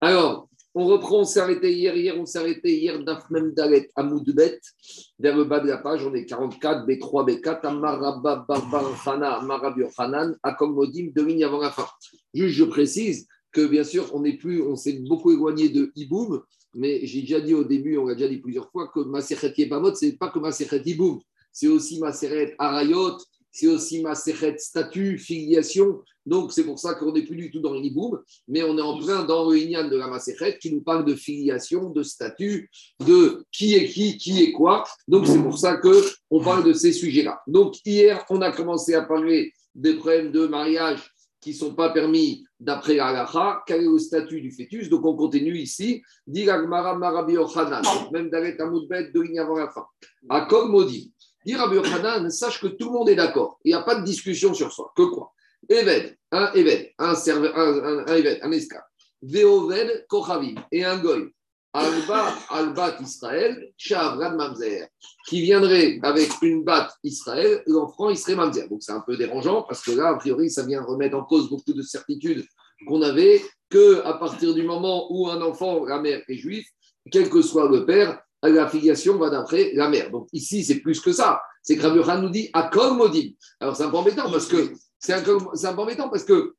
Alors, on reprend, on s'est arrêté hier. Hier, on s'est arrêté hier d'Afmem Dalet à Moudbet, vers le bas de la page. On est 44, B3, B4, Amarabba, Barbarfana, Amarabi Hanan, Akomodim, deux lignes avant la fin. Juste, je précise que bien sûr, on n'est plus, on s'est beaucoup éloigné de Iboum, mais j'ai déjà dit au début, on l'a déjà dit plusieurs fois, que Maseret Yebamot, ce n'est pas que Maseret Iboum, c'est aussi Maseret Arayot, c'est aussi ma statut, filiation. Donc, c'est pour ça qu'on n'est plus du tout dans l'iboum, mais on est en plein dans le Inyan de la Maseret qui nous parle de filiation, de statut, de qui est qui, qui est quoi. Donc, c'est pour ça qu'on parle de ces sujets-là. Donc, hier, on a commencé à parler des problèmes de mariage qui ne sont pas permis d'après l'Alaha, quel est le statut du fœtus? Donc on continue ici. Dit Marabi même d'arrêt à de ligne avant la fin. Modi. Dit Rabbi Yochanan, sache que tout le monde est d'accord. Il n'y a pas de discussion sur ça. Que quoi? Eved, un Eved, un, serveur, un, un, Eved, un esclave. Veoved, Kochavim, et un Goy. Alba, Albat Israël, Shavrad Mamzer, qui viendrait avec une batte Israël, l'enfant il serait Mamzer. Donc c'est un peu dérangeant parce que là, a priori, ça vient remettre en cause beaucoup de certitudes qu'on avait, que à partir du moment où un enfant, la mère est juif, quel que soit le père, la filiation va d'après la mère. Donc ici, c'est plus que ça. C'est que Rabbi nous dit Akol Modim. Alors c'est un peu embêtant parce que c'est un, un, peu embêtant parce que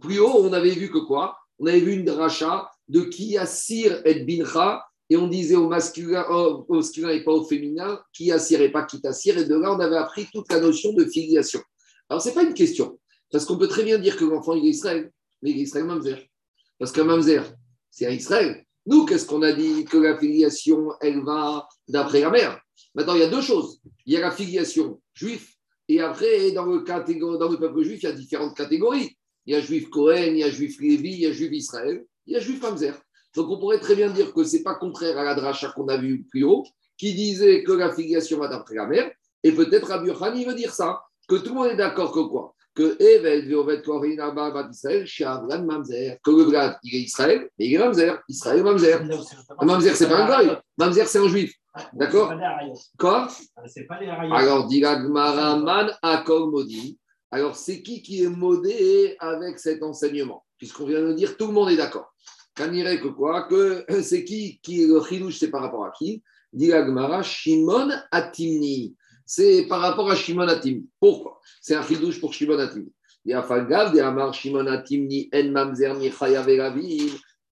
plus haut, on avait vu que quoi? On avait vu une dracha de qui assire et bincha et on disait au masculin, au masculin et pas au féminin qui assire et pas qui t'assire. Et de là, on avait appris toute la notion de filiation. Alors c'est pas une question parce qu'on peut très bien dire que l'enfant est Israël, mais Israël Mamzer. Parce qu'un Mamzer, c'est à Israël. Nous, qu'est-ce qu'on a dit Que la filiation, elle va d'après la mère. Maintenant, il y a deux choses. Il y a la filiation juif, et après, dans le, dans le peuple juif, il y a différentes catégories. Il y a juif Cohen, il y a juif Lévi, il y a juif Israël, il y a juif Hamzer. Donc, on pourrait très bien dire que ce n'est pas contraire à la dracha qu'on a vu plus haut, qui disait que la filiation va d'après la mère, et peut-être Rabbi Yochani veut dire ça, que tout le monde est d'accord que quoi? Que. Que le Vlad, il est Israël, mais il est Mamzer. Israël Mamzer. Mamzer, c'est pas un goy. Mamzer, c'est un juif. D'accord Quoi Alors, dit Maraman Akol Modi. Alors, c'est qui qui est modé avec cet enseignement? Puisqu'on vient de dire, tout le monde est d'accord. Dirait que quoi Que c'est qui qui est le chilouche, c'est par rapport à qui? Dit Shimon Atimni c'est par rapport à Shimon Atim. Pourquoi? C'est un chidouche pour Shimon Atim.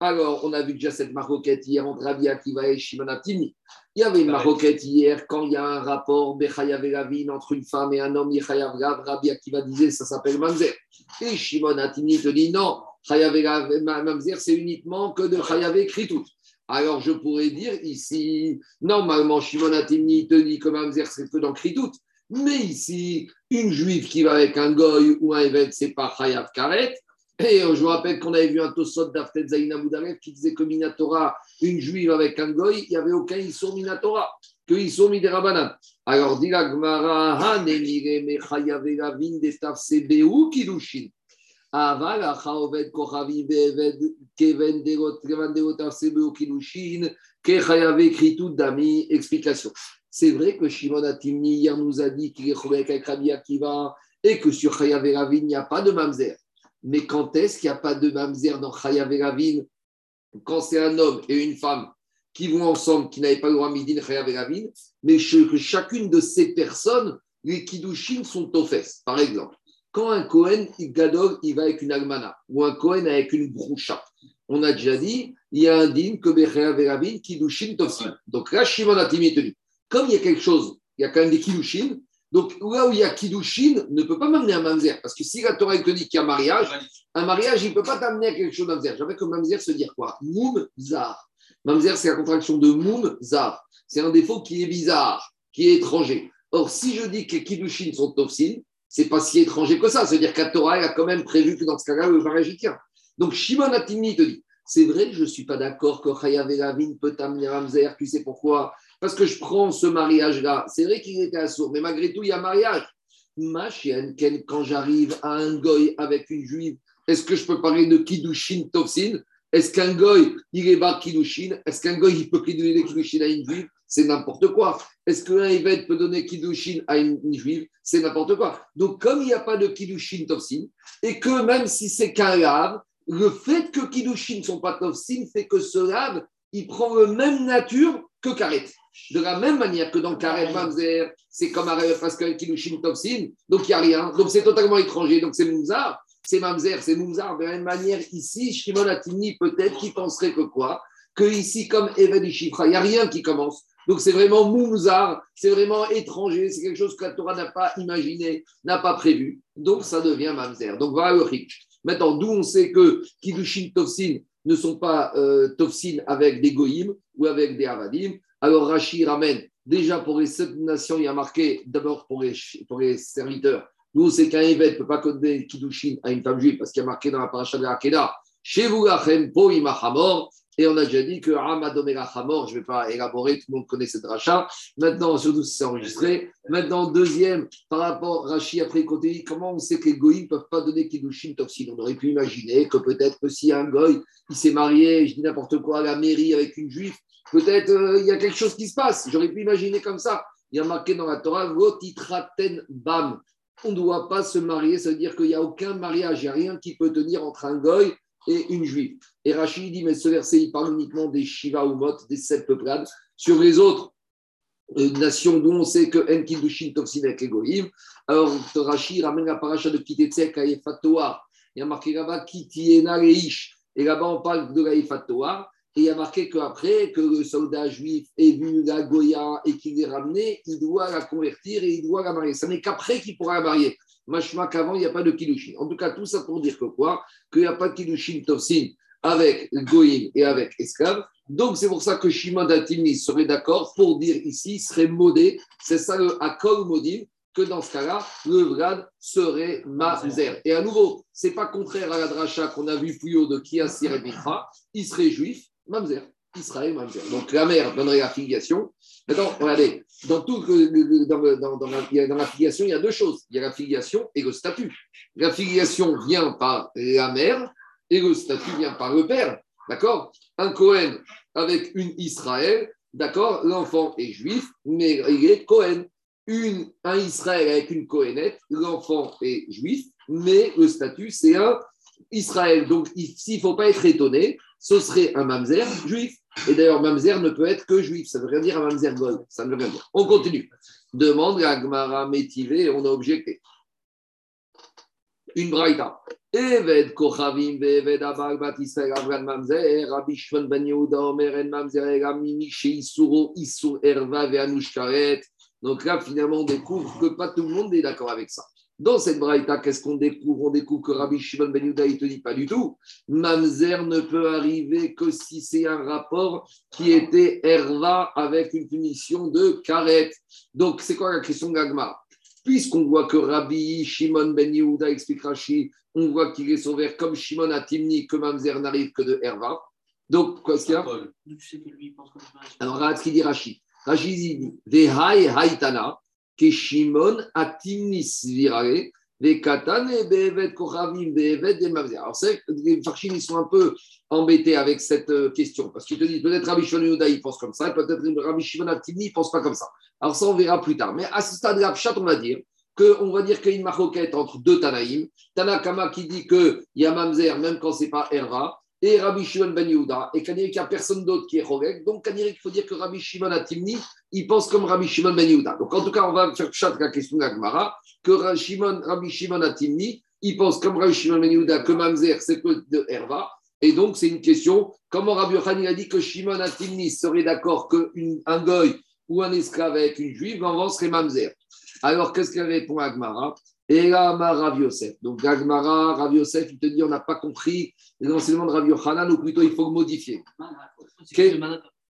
Alors, on a vu déjà cette maroquette hier entre Rabbi Akiva et Shimon Atim. Il y avait une maroquette hier quand il y a un rapport entre une femme et un homme. Rabbi Akiva disait ça s'appelle Mamzer. Et Shimon Atim te dit non, Mamzer c'est uniquement que de Chayav Kritout. Alors je pourrais dire ici, normalement, Shimon Atimni te dit que Mamzer, c'est que dans Kritout. Mais ici, une juive qui va avec un goy ou un évêque, c'est pas Chayav Karet. Et euh, je vous rappelle qu'on avait vu un Tosot d'Aftet Zaina qui disait que Minatora, une juive avec un goy, il n'y avait aucun Issour Minatora, que Issour Miderabanan. Alors, dit la Gmara, Hanemire Mechayav Elavin Destaf Sebeu Kidushin. Explication. C'est vrai que Shimon Atimni hier nous a dit qu'il est avec Rabbi Akiva et que sur Chayav il n'y a pas de mamzer. Mais quand est-ce qu'il n'y a pas de mamzer dans Chayav Quand c'est un homme et une femme qui vont ensemble, qui n'avaient pas le droit midin Chayav mais que chacune de ces personnes, les Kiddushin sont aux fesses, par exemple quand un Cohen, il gadol, il va avec une almana, ou un Cohen avec une broucha, on a déjà dit, il y a un din que Verabin, Kidushin Tofsin. Donc là, Shimon a dit, comme il y a quelque chose, il y a quand même des Kidushin, donc là où il y a Kidushin, ne peut pas m'amener un Mamzer. Parce que si la Torah te dit qu'il y a mariage, un mariage, il ne peut pas t'amener à quelque chose Mamzer. J'avais que Mamzer se dire quoi? Moum Zar. Mamzer, c'est la contraction de Moum Zar. C'est un défaut qui est bizarre, qui est étranger. Or, si je dis que Kidushin sont Tofsin, c'est pas si étranger que ça. C'est-à-dire qu'à Torah, a quand même prévu que dans ce cas-là, le mariage tient. Donc, Shimon Atimni te dit c'est vrai je ne suis pas d'accord que Chayav Elavin peut amener Ramzer. Tu sais pourquoi? Parce que je prends ce mariage-là. C'est vrai qu'il était assourd, mais malgré tout, il y a mariage. Ma chienne, quand j'arrive à un goy avec une juive, est-ce que je peux parler de Kiddushin Tofsin Est-ce qu'un goy, il est bas Kiddushin Est-ce qu'un goy, il peut donner Kiddushin à une juive? C'est n'importe quoi. Est-ce qu'un évêque peut donner Kiddushin à une, juive? C'est n'importe quoi. Donc, comme il n'y a pas de Kiddushin Tofsin, et que même si c'est qu'un le fait que Kiddushin ne sont pas Tovsin fait que ce lave, il prend la même nature que Karet. De la même manière que dans Karet c'est comme parce que Kiddushin Tovsin, donc il n'y a rien. Donc c'est totalement étranger, donc c'est Mouzar. C'est Mamzer, c'est Mouzar. De la même manière, ici, Shimon Atini, peut-être qu'il penserait que quoi? Que ici, comme Eved Ishifra, il n'y a rien qui commence. Donc c'est vraiment Mouzar, c'est vraiment étranger, c'est quelque chose que la Torah n'a pas imaginé, n'a pas prévu. Donc ça devient Mamzer. Donc voilà le Rich. Maintenant, d'où on sait que Kiddushin Tovsin ne sont pas euh, avec des Goïm ou avec des Avadim. Alors Rashi ramène, déjà pour les sept nations, il y a marqué d'abord pour les, pour les serviteurs. Nous, c'est qu'un évêque ne peut pas donner Kiddushin à une femme juive parce qu'il y a marqué dans la paracha de la chez vous, Po Imachamor, et on a déjà dit que Ramadomera Hamor, je ne vais pas élaborer, tout le monde connaît cette rachat. Maintenant, surtout si c'est enregistré. Maintenant, deuxième, par rapport à Rachi, après côté, comment on sait que les goïs ne peuvent pas donner Kiddushin Tofsin On aurait pu imaginer que peut-être que si un goy, il s'est marié, je dis n'importe quoi, à la mairie avec une juive, peut-être euh, il y a quelque chose qui se passe. J'aurais pu imaginer comme ça. Il y a marqué dans la Torah, Votitraten Bam. On ne doit pas se marier, ça veut dire qu'il n'y a aucun mariage, il n'y a rien qui peut tenir entre un goy et une juive. Et Rachid dit, mais ce verset, il parle uniquement des Shiva ou Mot, des sept peuplades. Sur les autres euh, nations dont on sait que Enkidushin Toksin avec Egoïm, alors Rachid ramène la paracha de Kitetsek à Efatoa. Il y a marqué là-bas Kitiena. Et là-bas, on parle de la. Il y a marqué qu'après que le soldat juif ait vu la Goya et qu'il l'ait ramenée, il doit la convertir et il doit la marier. Ce n'est qu'après qu'il pourra la marier. Machma qu'avant, il n'y a pas de Kiddushin. En tout cas, tout ça pour dire que quoi? Qu'il n'y a pas de Kiddushin Tovsin avec Goïm et avec esclave. Donc, c'est pour ça que Shimon Datini serait d'accord pour dire ici, serait modé. C'est ça le Akol Modim, que dans ce cas-là, le Vlad serait Mazer. Et à nouveau, c'est pas contraire à la dracha qu'on a vu plus haut de Kiasir et Mitra, il serait juif, Mamzer. Israël, Mamzer. Donc la mère donnerait la filiation. Maintenant, regardez, dans, tout, dans, dans, dans, la, filiation, il y a deux choses. Il y a la filiation et le statut. La filiation vient par la mère et le statut vient par le père. D'accord? Un Cohen avec une Israël, d'accord? L'enfant est juif, mais il est Cohen. Un Israël avec une Cohenette, l'enfant est juif, mais le statut, c'est un Israël. Donc, s'il ne faut pas être étonné, ce serait un mamzer juif. Et d'ailleurs, mamzer ne peut être que juif. Ça ne veut rien dire un mamzer gold. Ça ne veut rien dire. On continue. Demande à Gmara Métivé, on a objecté. Une braïta. Eved kochavim ve'eved abag bat Israël avran mamzer, Rabbi Shimon ben Yehuda omer en mamzer mimi isuro isur erva ve'anush karet. Donc là, finalement, on découvre que pas tout le monde est d'accord avec ça. Dans cette braïta, qu'est-ce qu'on découvre? On découvre que Rabbi Shimon Ben Yehuda, il te dit pas du tout. Mamzer ne peut arriver que si c'est un rapport qui était Herva avec une punition de Karet. Donc, c'est quoi la question d'Agma? Puisqu'on voit que Rabbi Shimon Ben Yehuda explique Rashi, on voit qu'il est sauvé comme Shimon à Timni, que Mamzer n'arrive que de Herva. Donc, qu'est-ce qu'il y a? Alors, regarde ce qu'il dit Rashi. Rashi dit Vehai Haitana que les. Alors, c'est les Farchim, ils sont un peu embêtés avec cette euh, question, parce qu'ils te disent peut-être Rabbi Shimon Yehuda, pense comme ça, peut-être Rabbi Shimon Atini, pense pas comme ça. Alors, ça, on verra plus tard. Mais à ce stade-là, on va dire qu'on va dire qu'il y a une maroquette entre deux Tanaïm. Tanakama qui dit qu'il y a Mamzer, même quand c'est pas Herva, et Rabbi Shimon Ben Yehuda, et qu'il n'y a personne d'autre qui est Chorek. Donc, il faut dire que Rabbi Shimon Atimni, il pense comme Rabbi Shimon Ben Yehuda. Donc, en tout cas, on va faire chat la question d'Agmara, que Rabbi Shimon, Rabbi Shimon Atimni, il pense comme Rabbi Shimon Ben Yehuda que Mamzer, c'est que de Herva. Et donc, c'est une question, comment Rabbi Yochanan a dit que Shimon Atimni serait d'accord qu'un goy ou un esclave avec une juive, en serait Mamzer. Alors, qu'est-ce qu'elle répond à Agmara et là, Rav Yosef. Donc, Gagmara, Rav Yosef, il te dit on n'a pas compris l'enseignement de Rav Yochanan, ou plutôt il faut le modifier.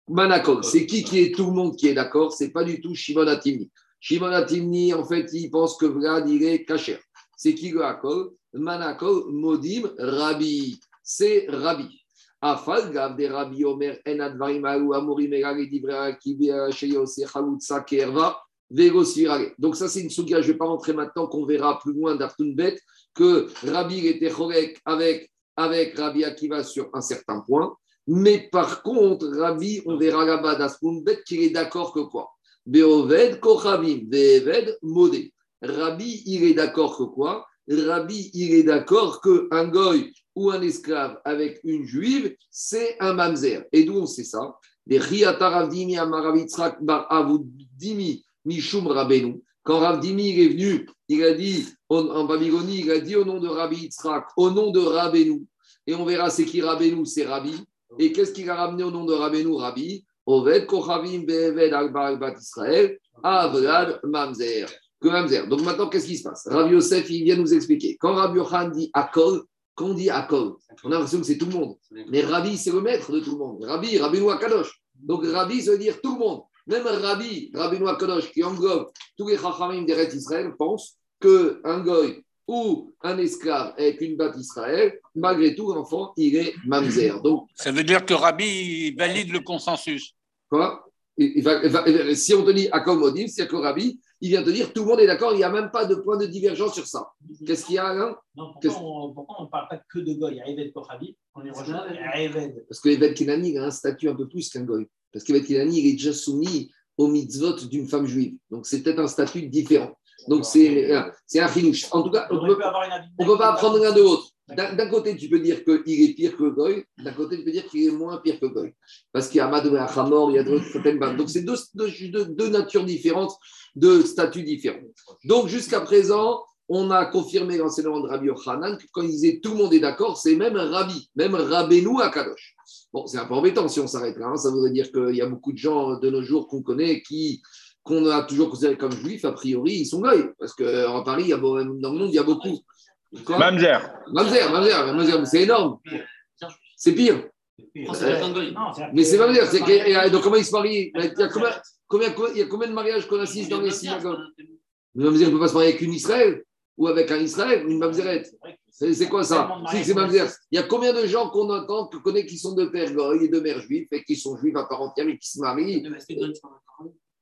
Manakol, c'est qui qui est tout le monde qui est d'accord? C'est pas du tout Shimon Atimni. Shimon Atimni, en fait, il pense que Vlad, il est kacher. C'est qui le Akol Manakol, Modim, Rabbi. C'est Rabbi. Afal, Gav de Rabbi Omer, En Advarim, Amorim, Elari, Divra, Kibia, Sheyose, Chalutza, Kerva. Donc ça, c'est une souga, je ne vais pas rentrer maintenant, qu'on verra plus loin d'Artunbet, que Rabbi était chorek avec, avec Rabbi Akiva sur un certain point. Mais par contre, Rabbi, on verra là-bas d'Artunbet qu'il est d'accord que quoi? Beoved, Kochavim, Veved, Modé. Rabbi, il est d'accord que quoi? Rabbi, il est d'accord qu'un goy ou un esclave avec une juive, c'est un mamzer. Et d'où on sait ça? Les Ravdimi Amaravitzrak Bar Avudimi Mishum Rabenu. Quand Ravdimi est venu, il a dit en Babylonie, il a dit au nom de Rabbi Yitzhak, au nom de Rabenu. Et on verra c'est qui Rabenu, c'est Rabbi. Et qu'est-ce qu'il a ramené au nom de Rabenu, Rabbi? Oved Kochavim Be'eved Al-Bat Israël, Avlad Mamzer. Que Mamzer. Donc maintenant, qu'est-ce qui se passe? Rabbi Yosef, il vient nous expliquer. Quand Rabbi Yochan dit Akol, quand dit Akol, on a l'impression que c'est tout le monde. Mais Rabbi, c'est le maître de tout le monde. Rabbi, Rabbi Kadosh. Donc Rabbi, ça veut dire tout le monde. Même Rabbi, Rabbi Kadosh, qui englobe tous les Chachamim d'Eretz Israël, pense qu'un goy ou un esclave avec une batte Israël, malgré tout, l'enfant, il est mamzer. Donc, Ça veut dire que Rabbi valide le consensus. Quoi? Si on te dit accommodim, c'est que Rabbi, il vient te dire tout le monde est d'accord, il n'y a même pas de point de divergence sur ça. Qu'est-ce qu'il y a là Non, pourquoi on ne parle pas que de Goy? Il y a Eved Kochabi, on est rejoint à Eved. Parce que Eved Kenani a un statut un peu plus qu'un Goy. Parce qu'Eved Kenani, il est déjà soumis au mitzvot d'une femme juive. Donc c'est peut-être un statut différent. Donc c'est un finouche. En tout cas, on ne peut, pas apprendre l'un de l'autre. D'un côté, tu peux dire qu'il est pire que Goy, d'un côté, tu peux dire qu'il est moins pire que Goy. Parce qu'il y a Amadou et Achamor, il y a d'autres Donc c'est deux, deux, deux, natures différentes, deux statuts différents. Donc jusqu'à présent, on a confirmé l'enseignement de Rabbi Yochanan que quand il disait tout le monde est d'accord, c'est même un rabbi, même Rabbeinu à Kadosh. Bon, c'est un peu embêtant si on s'arrête là. Hein. Ça voudrait dire qu'il y a beaucoup de gens de nos jours qu'on connaît qui qu'on a toujours considérés comme juifs, a priori, ils sont goy. Parce qu'en Paris, il y a, dans le monde, il y a beaucoup. Mamzer. Mamzer, Mamzer, c'est énorme. C'est pire. mais c'est Mamzer. C'est donc comment ils se marient il y, a combien, il y a combien de mariages qu'on assiste dans les synagogues? Mamzer ne peut pas se marier avec une Israël? Ou avec un Israël, une Mamzerette. C'est quoi ça c'est. Il y a combien de gens qu'on entend, qu'on connaît qui sont de père goy et de mère juive et qui sont juifs à part entière et qui se marient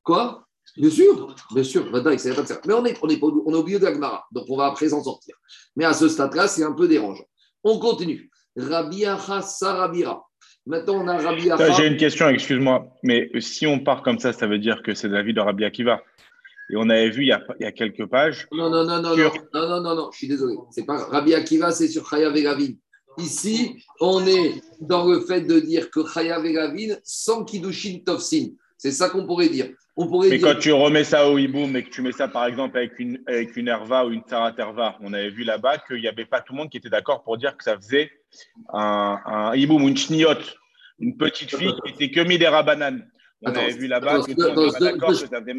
Quoi Bien sûr, bien sûr, mais on est, on est, on est au milieu de la Gemara, donc on va après s'en sortir. Mais à ce stade-là, c'est un peu dérangeant. On continue. Rabbi Sarabira. Maintenant, on a Rabbi J'ai une question, excuse-moi, mais si on part comme ça, ça veut dire que c'est l'avis de Rabbi Akiva. Et on avait vu il y a, il y a quelques pages. Non, non, non, non, non, non, non, non, je suis désolé. C'est pas Rabbi Akiva, c'est sur Chaya Vegavin. Ici, on est dans le fait de dire que Chaya Vegavin sans Kidushin Tovsin. C'est ça qu'on pourrait dire. Mais quand tu remets ça au hiboum et que tu mets ça par exemple avec une, avec une Herva ou une Sarat Herva, on avait vu là-bas qu'il n'y avait pas tout le monde qui était d'accord pour dire que ça faisait un, un hiboum ou une chniot, une petite fille qui était que midera banane. On avait vu là-bas que d'accord que ça faisait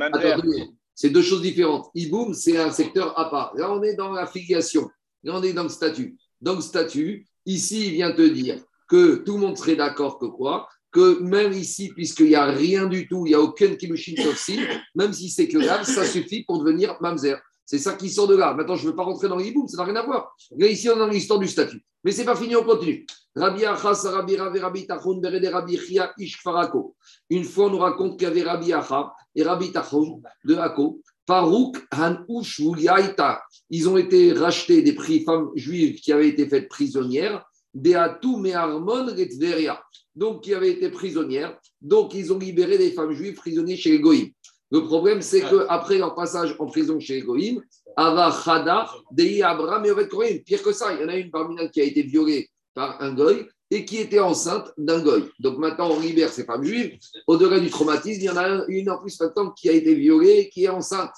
C'est deux choses différentes. Hiboum, c'est un secteur à part. Là, on est dans la filiation. Là, on est dans le statut. Dans le statut, ici, il vient te dire que tout le monde serait d'accord que quoi? Que même ici, puisqu'il n'y a rien du tout, il n'y a aucun kilushin toxin, même si c'est que là, ça suffit pour devenir mamzer. C'est ça qui sort de là. Maintenant, je ne veux pas rentrer dans l'hiboum, ça n'a rien à voir. Ici, on est dans l'histoire du statut. Mais ce n'est pas fini, on continue. Rabbi Achas, Rabbi Ravi, Rabbi Tachon, Berede, Rabbi Chia, Ishfarako. Une fois, on nous raconte qu'il y avait Rabbi Acha et Rabbi Tachon de Hako. Farouk, Hanouch, Yaita. Ils ont été rachetés des prix femmes juives qui avaient été faites prisonnières. Beatou, Meharmon, Retveria donc qui avaient été prisonnières. Donc, ils ont libéré des femmes juives prisonnières chez les Goïm. Le problème, c'est qu'après leur passage en prison chez les Goïm, Ava Khada, Dei Abraham et Ovet Korim. Pire que ça, il y en a une parmi eux qui a été violée par un Goï et qui était enceinte d'un Goï. Donc maintenant, on libère ces femmes juives. Au-delà du traumatisme, il y en a une en plus maintenant qui a été violée et qui est enceinte.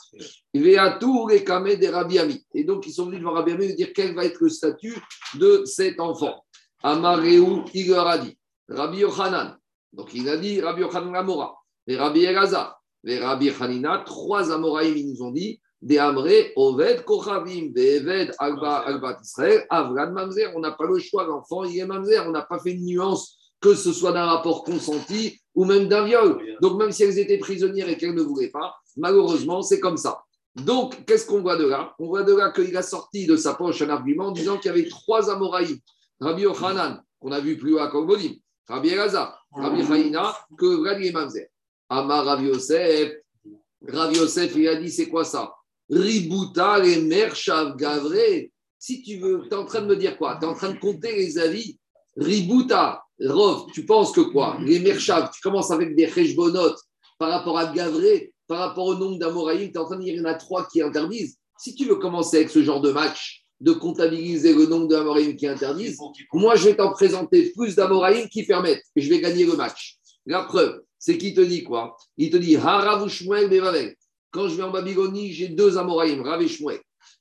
Veatou les Kameh des Rabbi Et donc, ils sont venus devant Rabbi Ami dire quel va être le statut de cet enfant? Amareu, il leur a Rabbi Yochanan. Donc il a dit Rabbi Yochanan Amora, et Rabbi Elazar, et Rabbi Hanina, trois Amoraïm, ils nous ont dit des Amré, Oved, Kochavim, Alba, Alba Israël, Avran Mamzer. On n'a pas le choix, l'enfant, il est Mamzer. On n'a pas fait une nuance, que ce soit d'un rapport consenti ou même d'un viol. Donc même si elles étaient prisonnières et qu'elles ne voulaient pas, malheureusement, c'est comme ça. Donc, qu'est-ce qu'on voit de là? On voit de là qu'il a sorti de sa poche un argument en disant qu'il y avait trois Amoraïm. Rabbi Yochanan, qu'on a vu plus haut à Rabbi Elazar, Rabbi Haïna, que Rabbi Mamzer. Amar Rabbi Yosef, Rabbi Yosef, il a dit c'est quoi ça? Ribouta les Mershav Gavre. Si tu veux, tu es en train de me dire quoi? Tu es en train de compter les avis Ribouta, Rov, tu penses que quoi? Les Mershav, tu commences avec des Rejbonotes par rapport à Gavre, par rapport au nombre d'Amoraïm, tu es en train de dire qu'il y en a trois qui interdisent. Si tu veux commencer avec ce genre de match, de comptabiliser le nombre d'Amoraïm qui interdisent, moi, je vais t'en présenter plus d'Amoraïm qui permettent et je vais gagner le match. La preuve, c'est qu'il te dit quoi? Il te dit Haravushmuel Bevavel. Quand je vais en Babylonie, j'ai deux Amoraïm, Rav et.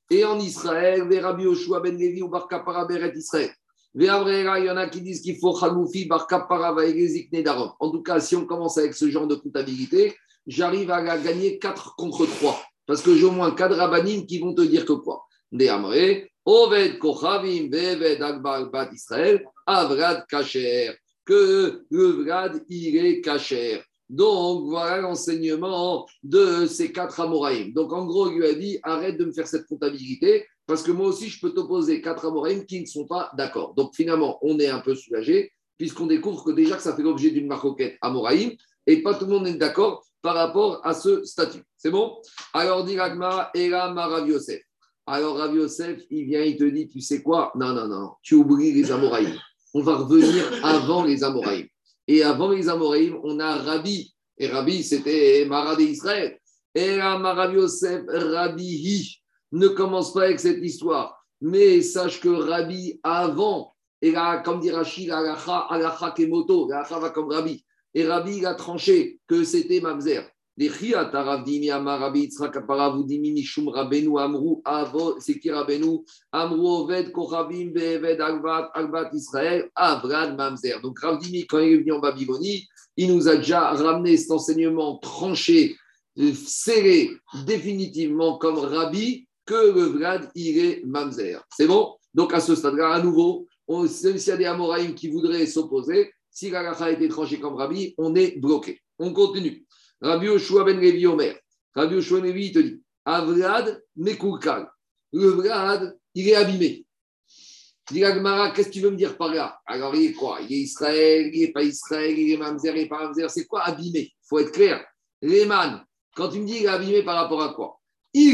Et en Israël, Rabbi Yoshua ben Levi ou Bar Kapara Beret Israël. Il y en a qui disent qu'il faut Chaloufi Bar Kapara Vaegezik Nedarom. En tout cas, si on commence avec ce genre de comptabilité, j'arrive à gagner 4 contre 3. Parce que j'ai au moins 4 rabbinim qui vont te dire que quoi? Des Oved Kochavim, Beved Akbar Bat Israël, Avrad Kacher. Que le Vrad, il Kacher. Donc, voilà l'enseignement de ces quatre Amoraïm. Donc, en gros, il lui a dit arrête de me faire cette comptabilité, parce que moi aussi, je peux t'opposer quatre Amoraïm qui ne sont pas d'accord. Donc, finalement, on est un peu soulagé, puisqu'on découvre que déjà ça fait l'objet d'une maroquette Amoraïm, et pas tout le monde est d'accord par rapport à ce statut. C'est bon? Alors, dit Ragma, Ela Rav Yosef. Alors, Rav Yosef, il vient, il te dit tu sais quoi? Non, non, non, tu oublies les Amoraïm. On va revenir avant les Amoraïm. Et avant les Amoraïm, on a Rabbi. Et Rabbi, c'était Mara d'Israël. Et Marav Yosef, Rabbi Ne commence pas avec cette histoire. Mais sache que Rabbi, avant, et là, comme dit Rachid, Alacha, Alacha Kemoto, Alacha va comme Rabbi. Et Rabbi, il a tranché que c'était Mamzer. Donc Rabdimi, quand il est venu en Babylonie, il nous a déjà ramené cet enseignement tranché, serré définitivement comme Rabbi, que le Vlad, il est Mamzer. C'est bon? Donc à ce stade-là, à nouveau, même s'il y a des Amoraïm qui voudraient s'opposer, si la a été tranché comme Rabbi, on est bloqué. On continue. Rabbi Oshua ben Levi Omer. Rabbi Oshua ben Levi, il te dit Avrad Mekulkal. Le Vlad, il est abîmé. Dit qu'est-ce que tu veux me dire par là? Alors, il est quoi? Il est Israël, il n'est pas Israël, il est Mamzer, il n'est pas Mamzer. C'est quoi abîmé? Il faut être clair. Léman, quand tu me dis qu'il est abîmé par rapport à quoi? Il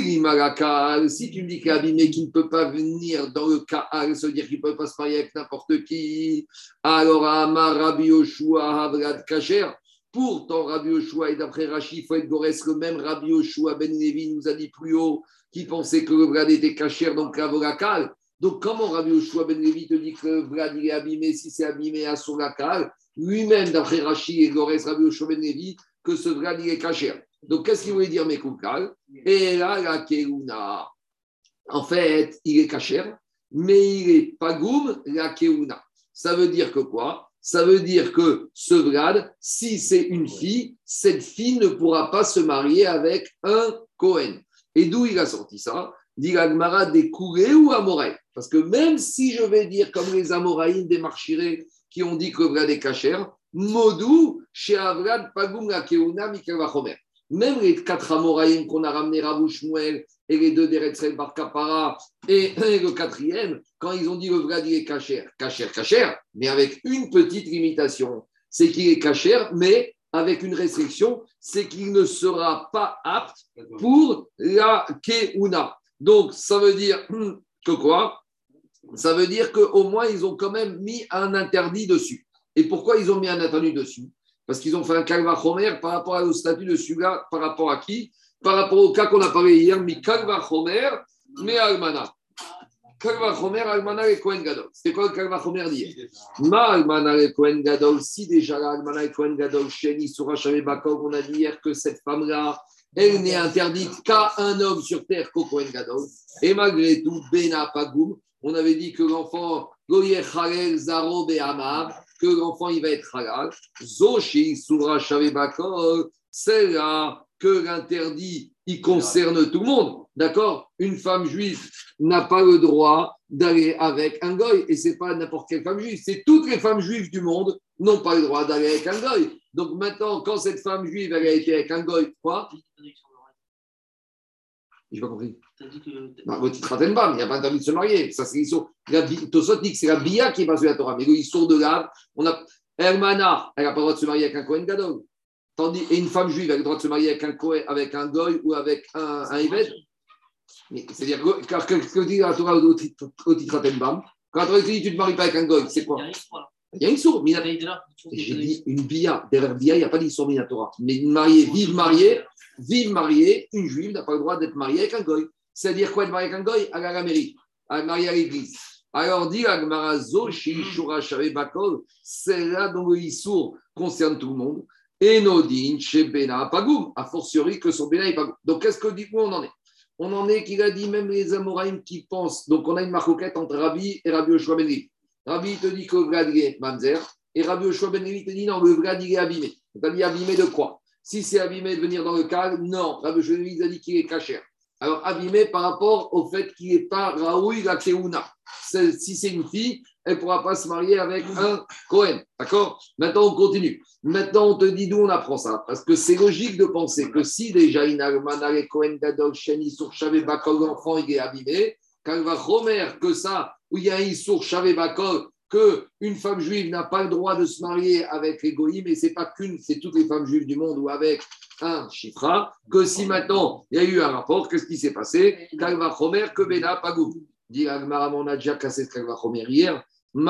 si tu me dis qu'il est abîmé, qu'il ne peut pas venir dans le ça veut dire qu'il ne peut pas se marier avec n'importe qui. Alors, Amar Rabbi Yoshua Havrad Kacher. Pourtant, Rabbi Yoshua, et d'après Rachid, il faut être Gorès, le même Rabbi Yoshua Ben Levi nous a dit plus haut, qui pensait que le Vlad était caché, donc la volacale. Donc, comment Rabbi Yoshua Ben Levi te dit que le Vlad est abîmé si c'est abîmé à son lacal Lui-même, d'après Rachid et Gorès, Rabbi Yoshua Ben Levi, que ce Vlad est caché. Donc, qu'est-ce qu'il voulait dire, Mekoukal Et là, la Keuna. En fait, il est caché, mais il est Pagoum, la Keuna. Ça veut dire que quoi? Ça veut dire que ce Vlad, si c'est une fille, cette fille ne pourra pas se marier avec un Cohen. Et d'où il a sorti ça? Dit l'Agmara des Kouré ou Amoraï Parce que même si je vais dire comme les Amoraïm des Marchirés qui ont dit que Vlad est cachère, Modou, chez Avrad, Keuna, Même les quatre Amoraïm qu'on a ramenés, Rabouche et les deux d'Eretzrel Bar Kapara et, le quatrième, quand ils ont dit le Vlad il est cachère, cachère, cachère, mais avec une petite limitation, c'est qu'il est cachère, mais avec une restriction, c'est qu'il ne sera pas apte pour la Keuna. Donc, ça veut dire que quoi? Ça veut dire qu'au moins, ils ont quand même mis un interdit dessus. Et pourquoi ils ont mis un interdit dessus? Parce qu'ils ont fait un kalva par rapport au statut de celui-là, par rapport à qui? Par rapport au cas qu'on a parlé hier, mi kalva chomer, mais almana. Kalva chomer, almana et Kohen Gadol. C'est quoi le kalva chomer d'hier? Ma almana et Kohen Gadol, si déjà almana et Kohen Gadol, Sheni, Surah, Bakov, on a dit hier que cette femme-là, elle n'est interdite qu'à un homme sur terre qu'au Kohen Gadol. Et malgré tout, Bena Pagoum, on avait dit que l'enfant, Goyer Chalel, Zaro, Behamab, que l'enfant, il va être halal. Zoshi, Surah, Bakov, c'est là que l'interdit, il concerne tout le monde. D'accord? Une femme juive n'a pas le droit d'aller avec un goy. Et ce n'est pas n'importe quelle femme juive. C'est toutes les femmes juives du monde n'ont pas le droit d'aller avec un goy. Donc maintenant, quand cette femme juive elle a été avec un goy, quoi? J'ai pas compris. Non, votre titre il n'y a pas d'interdiction de se marier. Ça, c'est Tosot dit que c'est la Bia qui est sur la Torah. Mais ils sont de là. On a Hermana, elle n'a pas le droit de se marier avec un Kohen Gadol. Tandis, et une femme juive a le droit de se marier avec un, avec un goy ou avec un, un C'est-à-dire, qu'est-ce que dit la Torah au titre Atembam Quand Torah dit tu ne te maries pas avec un goy, c'est quoi? Il y a une sourde. J'ai dit une bia. Derrière bia, il n'y a pas d'histoire Minatora. Mais une mariée, vive mariée, vive mariée, une juive n'a pas le droit d'être mariée avec un goy. C'est-à-dire quoi être mariée avec un goy? À la mairie. à marier à l'église. Alors dit Agmarazo, Shishura Shave Bakol, c'est là dont le Issour concerne tout le monde. Et Nodin, chez Bena Pagoum, a fortiori que son Bena est Pagoum. Donc qu'est-ce que dit où on en est? On en est qu'il a dit même les Amoraïm qui pensent. Donc on a une marcoquette entre Rabbi et Rabbi Oshua Ben Levi. Rabbi te dit que le Vlad est Mamzer, et Rabbi Oshua Ben Levi te dit non, le Vlad il est abîmé. Il dit abîmé de quoi? Si c'est abîmé de venir dans le calme, non. Rabbi Levi a dit qu'il est cachère. Alors, abîmé par rapport au fait qu'il n'est pas Raoui la. Si c'est une fille, elle ne pourra pas se marier avec un Cohen. D'accord? Maintenant, on continue. Maintenant, on te dit d'où on apprend ça. Parce que c'est logique de penser que si déjà une Almana, Cohen, Gadol, Sheni, Surchavé, Bakol, l'enfant, il est abîmé, quand il va Romer que ça, où il y a un Issour, Bakol, qu'une femme juive n'a pas le droit de se marier avec les goïms, et c'est pas qu'une, c'est toutes les femmes juives du monde ou avec un chifra, que si maintenant il y a eu un rapport, qu'est-ce qui s'est passé que. Dit on a déjà cassé Kalva Chomer hier. On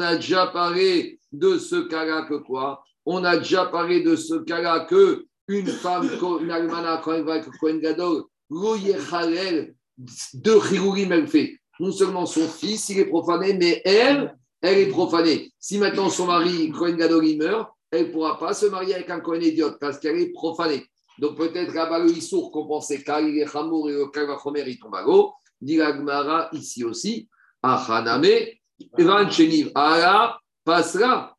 a déjà parlé de ce cas-là que quoi On a déjà parlé de ce cas-là que une femme, une Agmana, Kohen Gadol, Deux chirourim elle fait. Non seulement son fils, il est profané, mais elle, elle est profanée. Si maintenant son mari, Cohen Gadol, meurt, elle ne pourra pas se marier avec un Cohen idiote parce qu'elle est profanée. Donc peut-être là-bas, le Issour qu'on pensait est Hamour et le Kalvachomer, il tombe à l'eau. Dit ici aussi, Achaname, Evan Cheniv, Allah passera.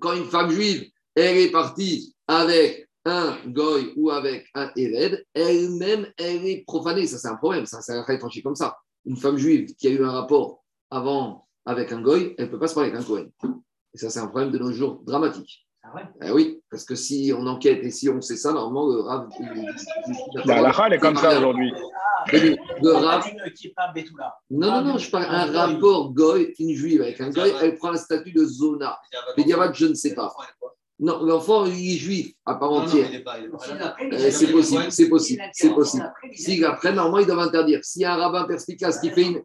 Quand une femme juive, elle est partie avec un goy ou avec un éved, elle-même, elle est profanée. Ça, c'est un problème. Ça, c'est un tranché comme ça. Une femme juive qui a eu un rapport avant avec un goy, elle ne peut pas se parler avec un Cohen. Et ça, c'est un problème de nos jours dramatique. Ah ouais? Eh oui, parce que si on enquête et si on sait ça, normalement, le Rav. La halakha, elle est comme ça aujourd'hui. Le, le Rav. Betula. Non, non, non, je parle un rapport goy, une juive avec un goy, elle prend un statut de zona. Mais je ne sais pas. Non, l'enfant, il est juif à part entière. Euh, c'est possible, c'est possible, c'est possible. S'il après, normalement, ils doivent interdire. S'il y a un rabbin perspicace qui fait une,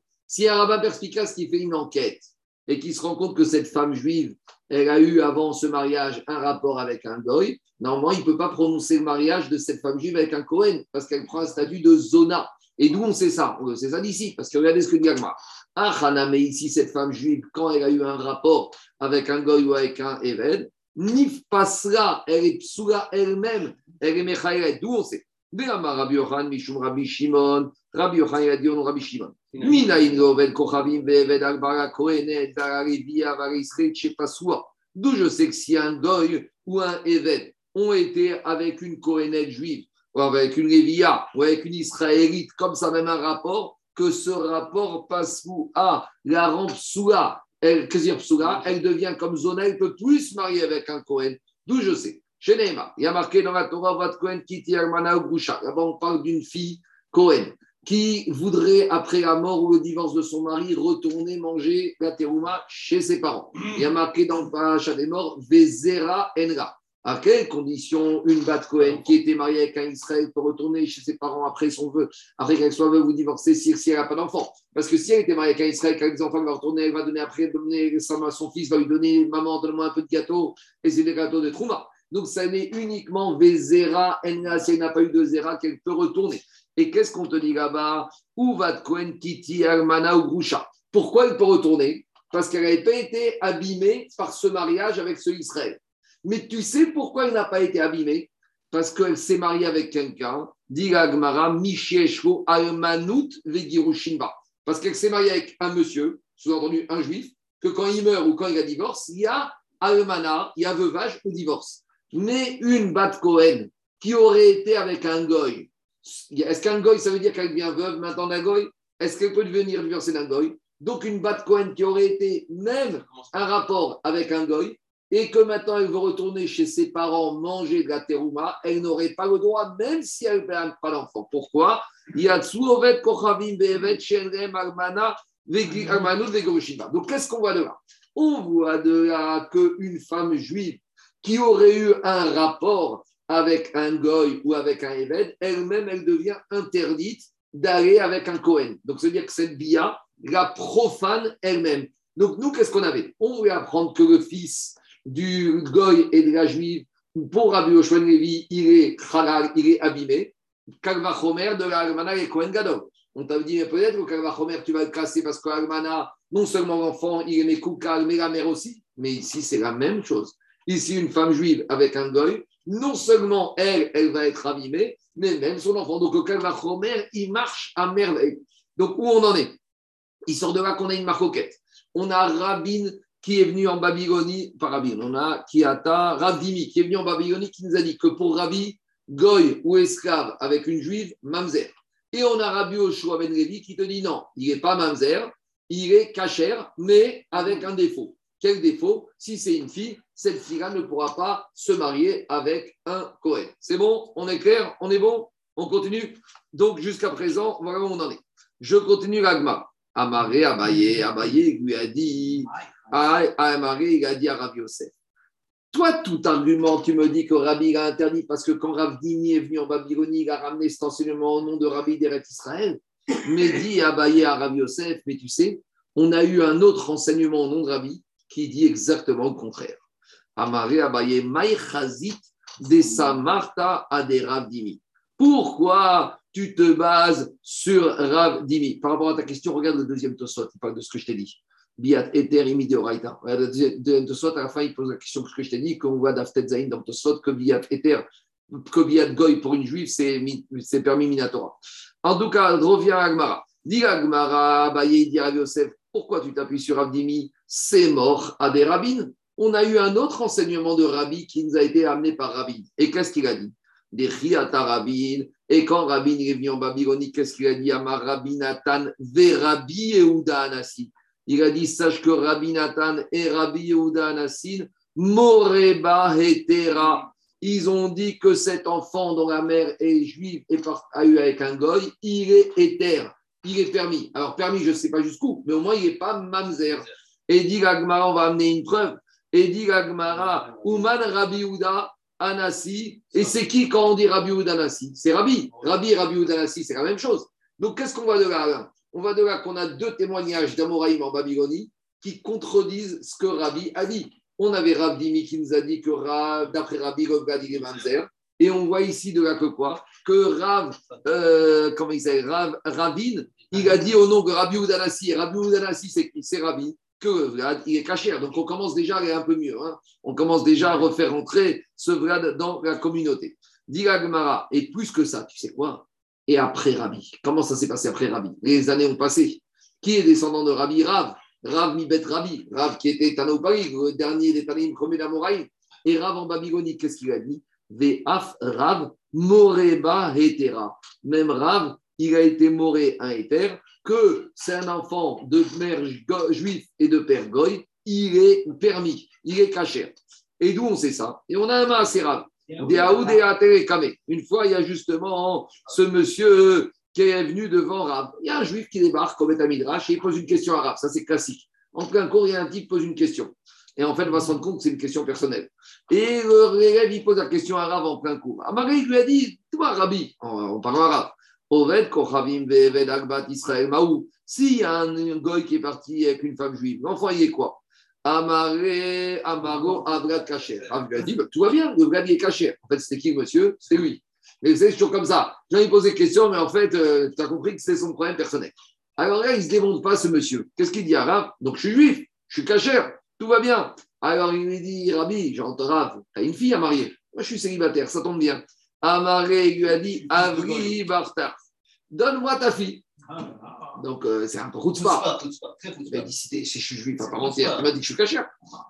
a un rabbin perspicace qui fait une enquête et qui se rend compte que cette femme juive, elle a eu avant ce mariage un rapport avec un goy, normalement, il ne peut pas prononcer le mariage de cette femme juive avec un Cohen parce qu'elle prend un statut de zona. Et d'où on sait ça? On sait ça d'ici, parce que regardez ce que dit Agma. Ah, Hana, mais ici, cette femme juive, quand elle a eu un rapport avec un goy ou avec un Eved, Nif passera, elle est psoula elle-même, elle est mechaïret. D'où on sait Béama Rabbi Yohan, Mishum Rabbi Shimon, Rabbi Yohan, il a dit on Rabbi Shimon. Minaïn Loved Kochavim, Beved Albara Kohenet, Dararivia, Varisre, Chepasua. D'où je sais que si un goy ou un Eved ont été avec une Kohenet juive, ou avec une Lévia, ou avec une Israélite, comme ça, même un rapport, que ce rapport passe à la rampe soula, elle, elle devient comme Zona, elle peut plus se marier avec un Kohen. D'où je sais. Chez Neymar, il y a marqué dans la Torah, Vat Kohen, Kiti Grusha. Là-bas, on parle d'une fille Kohen qui voudrait, après la mort ou le divorce de son mari, retourner manger la terouma chez ses parents. Il y a marqué dans le parachat des morts, Vezera Enra. À quelles conditions une Bat Cohen qui était mariée avec un Israël peut retourner chez ses parents après son vœu, après qu'elle soit veuve ou divorcée si, elle n'a pas d'enfant? Parce que si elle était mariée avec un Israël, qu'elle a des enfants, elle va retourner, elle va donner après, donner à son fils, va lui donner maman, donne-moi un peu de gâteau, et c'est des gâteaux de Trouma. Donc ça n'est uniquement Vezera si elle n'a pas eu de Zera, qu'elle peut retourner. Et qu'est-ce qu'on te dit là-bas? Va Cohen Kiti Armana ou Groucha Pourquoi elle peut retourner? Parce qu'elle n'avait pas été abîmée par ce mariage avec ce Israël. Mais tu sais pourquoi elle n'a pas été abîmée? Parce qu'elle s'est mariée avec quelqu'un, dit Agmara, Mishieshvo Almanut Vegirushinba. Parce qu'elle s'est mariée avec un monsieur, sous-entendu un juif, que quand il meurt ou quand il a divorce, il y a Almana, il y a veuvage ou divorce. Mais une Bat Cohen qui aurait été avec un goy, est-ce qu'un goy, ça veut dire qu'elle devient veuve maintenant d'un goy? Est-ce qu'elle peut devenir divorcée d'un goy? Donc une Bat Cohen qui aurait été même un rapport avec un goy, et que maintenant elle veut retourner chez ses parents manger de la terouma, elle n'aurait pas le droit, même si elle n'a pas d'enfant. Pourquoi? Il y a Donc qu'est-ce qu'on voit de là? On voit de là qu'une femme juive qui aurait eu un rapport avec un goy ou avec un évêque, elle-même, elle devient interdite d'aller avec un Cohen. Donc, c'est-à-dire que cette bia la profane elle-même. Donc, nous, qu'est-ce qu'on avait? On voulait apprendre que le fils du goy et de la juive, pour Rabbi Yoshua Levi, il est halal, il est abîmé. Kalvachomer de la et Kohen Gadol. On t'a dit peut-être que Kalvachomer, tu vas le casser parce que non seulement l'enfant, il est Mekoukal, mais la mère aussi. Mais ici, c'est la même chose. Ici, une femme juive avec un goy, non seulement elle, elle va être abîmée, mais même son enfant. Donc le il marche à merveille. Donc où on en est? Il sort de là qu'on a une marcoquette. On a Rabin qui est venu en Babylonie, Rabin, on a Kiata, Ravdimi, qui est venu en Babylonie, qui nous a dit que pour Rabbi, goy ou esclave avec une juive, mamzer. Et on a Rabbi Oshua Ben Levi qui te dit non, il n'est pas mamzer, il est cachère, mais avec un défaut. Quel défaut? Si c'est une fille, cette fille-là ne pourra pas se marier avec un Cohen. C'est bon? On est clair? On est bon? On continue? Donc jusqu'à présent, voilà où on en est. Je continue l'agma. Amaré, Abaye, Abaye lui a dit, Amaré, il a dit à Rabbi Yosef. Toi, tout argument, tu me dis que Rabbi a interdit parce que quand Dini est venu en Babylonie, il a ramené cet enseignement au nom de Rabbi d'Eret Israël. Mais dit Abaye à Rabbi Yosef, mais tu sais, on a eu un autre enseignement au nom de Rabbi qui dit exactement le contraire. Amaré Abaye, Maïchazit de Samarta à des Dimi. Pourquoi tu te bases sur Rav Dimi. Par rapport à ta question, regarde le deuxième Tosot, il parle de ce que je t'ai dit. Biat Eter le deuxième Tosot, à la fin, il pose la question que je t'ai dit, qu'on voit d'Aftet Zain dans Tosot, que Biat Eter, que Biat Goy pour une juive, c'est permis Minatora. En tout cas, revient à Agmara. Dis Agmara, Baye, dit Yosef, pourquoi tu t'appuies sur Rav Dimi? C'est mort à des rabbins. On a eu un autre enseignement de Rabbi qui nous a été amené par Rabbi. Et qu'est-ce qu'il a dit? Des Riata Rabbin, et quand Rabbi est venu en Babylonie, qu'est-ce qu'il a dit? À Rabbi Nathan Rabbi Yehuda Anassin Il a dit Sache que Rabbi Nathan et Rabbi Yehuda Anassin, Moreba Hetera. Ils ont dit que cet enfant dont la mère est juive et a eu avec un goy, il est éther, il est permis. Alors permis, je ne sais pas jusqu'où, mais au moins il n'est pas mamzer. Et dit Gagmara, on va amener une preuve. Et dit Gagmara, Uman Rabbi Yehuda Anassi. Et c'est qui quand on dit Rabbi ou Anassi? C'est Rabbi. Rabbi et Rabbi ou Anassi, c'est la même chose. Donc qu'est-ce qu'on va de là? On va de là qu'on a deux témoignages d'Amoraïm en Babylonie qui contredisent ce que Rabbi a dit. On avait Rav Dimi qui nous a dit que d'après Rabbi, Mamzer. Et on voit ici de là que quoi? Que Rav, euh, comment il s'appelle? Rav, Ravine, il a dit au nom de Rabbi Oudanassi. Rabbi Oudanassi, c'est qui C'est Rabbi que Vlad, il est caché. Donc on commence déjà à aller un peu mieux. Hein. On commence déjà à refaire entrer ce Vlad dans la communauté. Gemara, et plus que ça, tu sais quoi? Et après Rabbi. Comment ça s'est passé après Rabbi? Les années ont passé. Qui est descendant de Rabbi? Rav Rav Mibet Rabbi. Rav qui était Tanaupari, le dernier des Tanaïm, premier d'Amoraïm. Et Rav en Babylonie, qu'est-ce qu'il a dit? Ve'af Rav Moreba Hetera. Même Rav, il a été moré un éther que c'est un enfant de mère juif et de père goy, il est permis, il est caché. Et d'où on sait ça? Et on a un Maaserab. Une fois, il y a justement ce monsieur qui est venu devant Rav. Il y a un juif qui débarque comme un Midrash et il pose une question à Rav. Ça, c'est classique. En plein cours, il y a un type qui pose une question. Et en fait, on va se rendre compte que c'est une question personnelle. Et l'élève, il pose la question à Rav en plein cours. Marie lui a dit Toi, Rabbi, on parle Rav. Oved Kochavim Agbat Israël Maou. S'il y a un, goy qui est parti avec une femme juive, l'enfant, il est quoi? Amaré, Amaro, Avrat Kacher. Ah, lui a dit, bah, tout va bien, le il est caché. En fait, c'était qui, monsieur? C'était lui. Mais c'est toujours comme ça. J'ai posé des questions, mais en fait, euh, tu as compris que c'est son problème personnel. Alors là, il ne se démonte pas, ce monsieur. Qu'est-ce qu'il dit à Rav Donc, je suis juif, je suis caché, tout va bien. Alors, il lui dit, Rabbi, j'entends Rav, tu as une fille à marier. Moi, je suis célibataire, ça tombe bien. Amaré lui a dit Avri Bartar, donne-moi ta fille. Donc, euh, c'est un peu pas. Il m'a dit si, je suis juif à part entière, il m'a dit que je suis caché.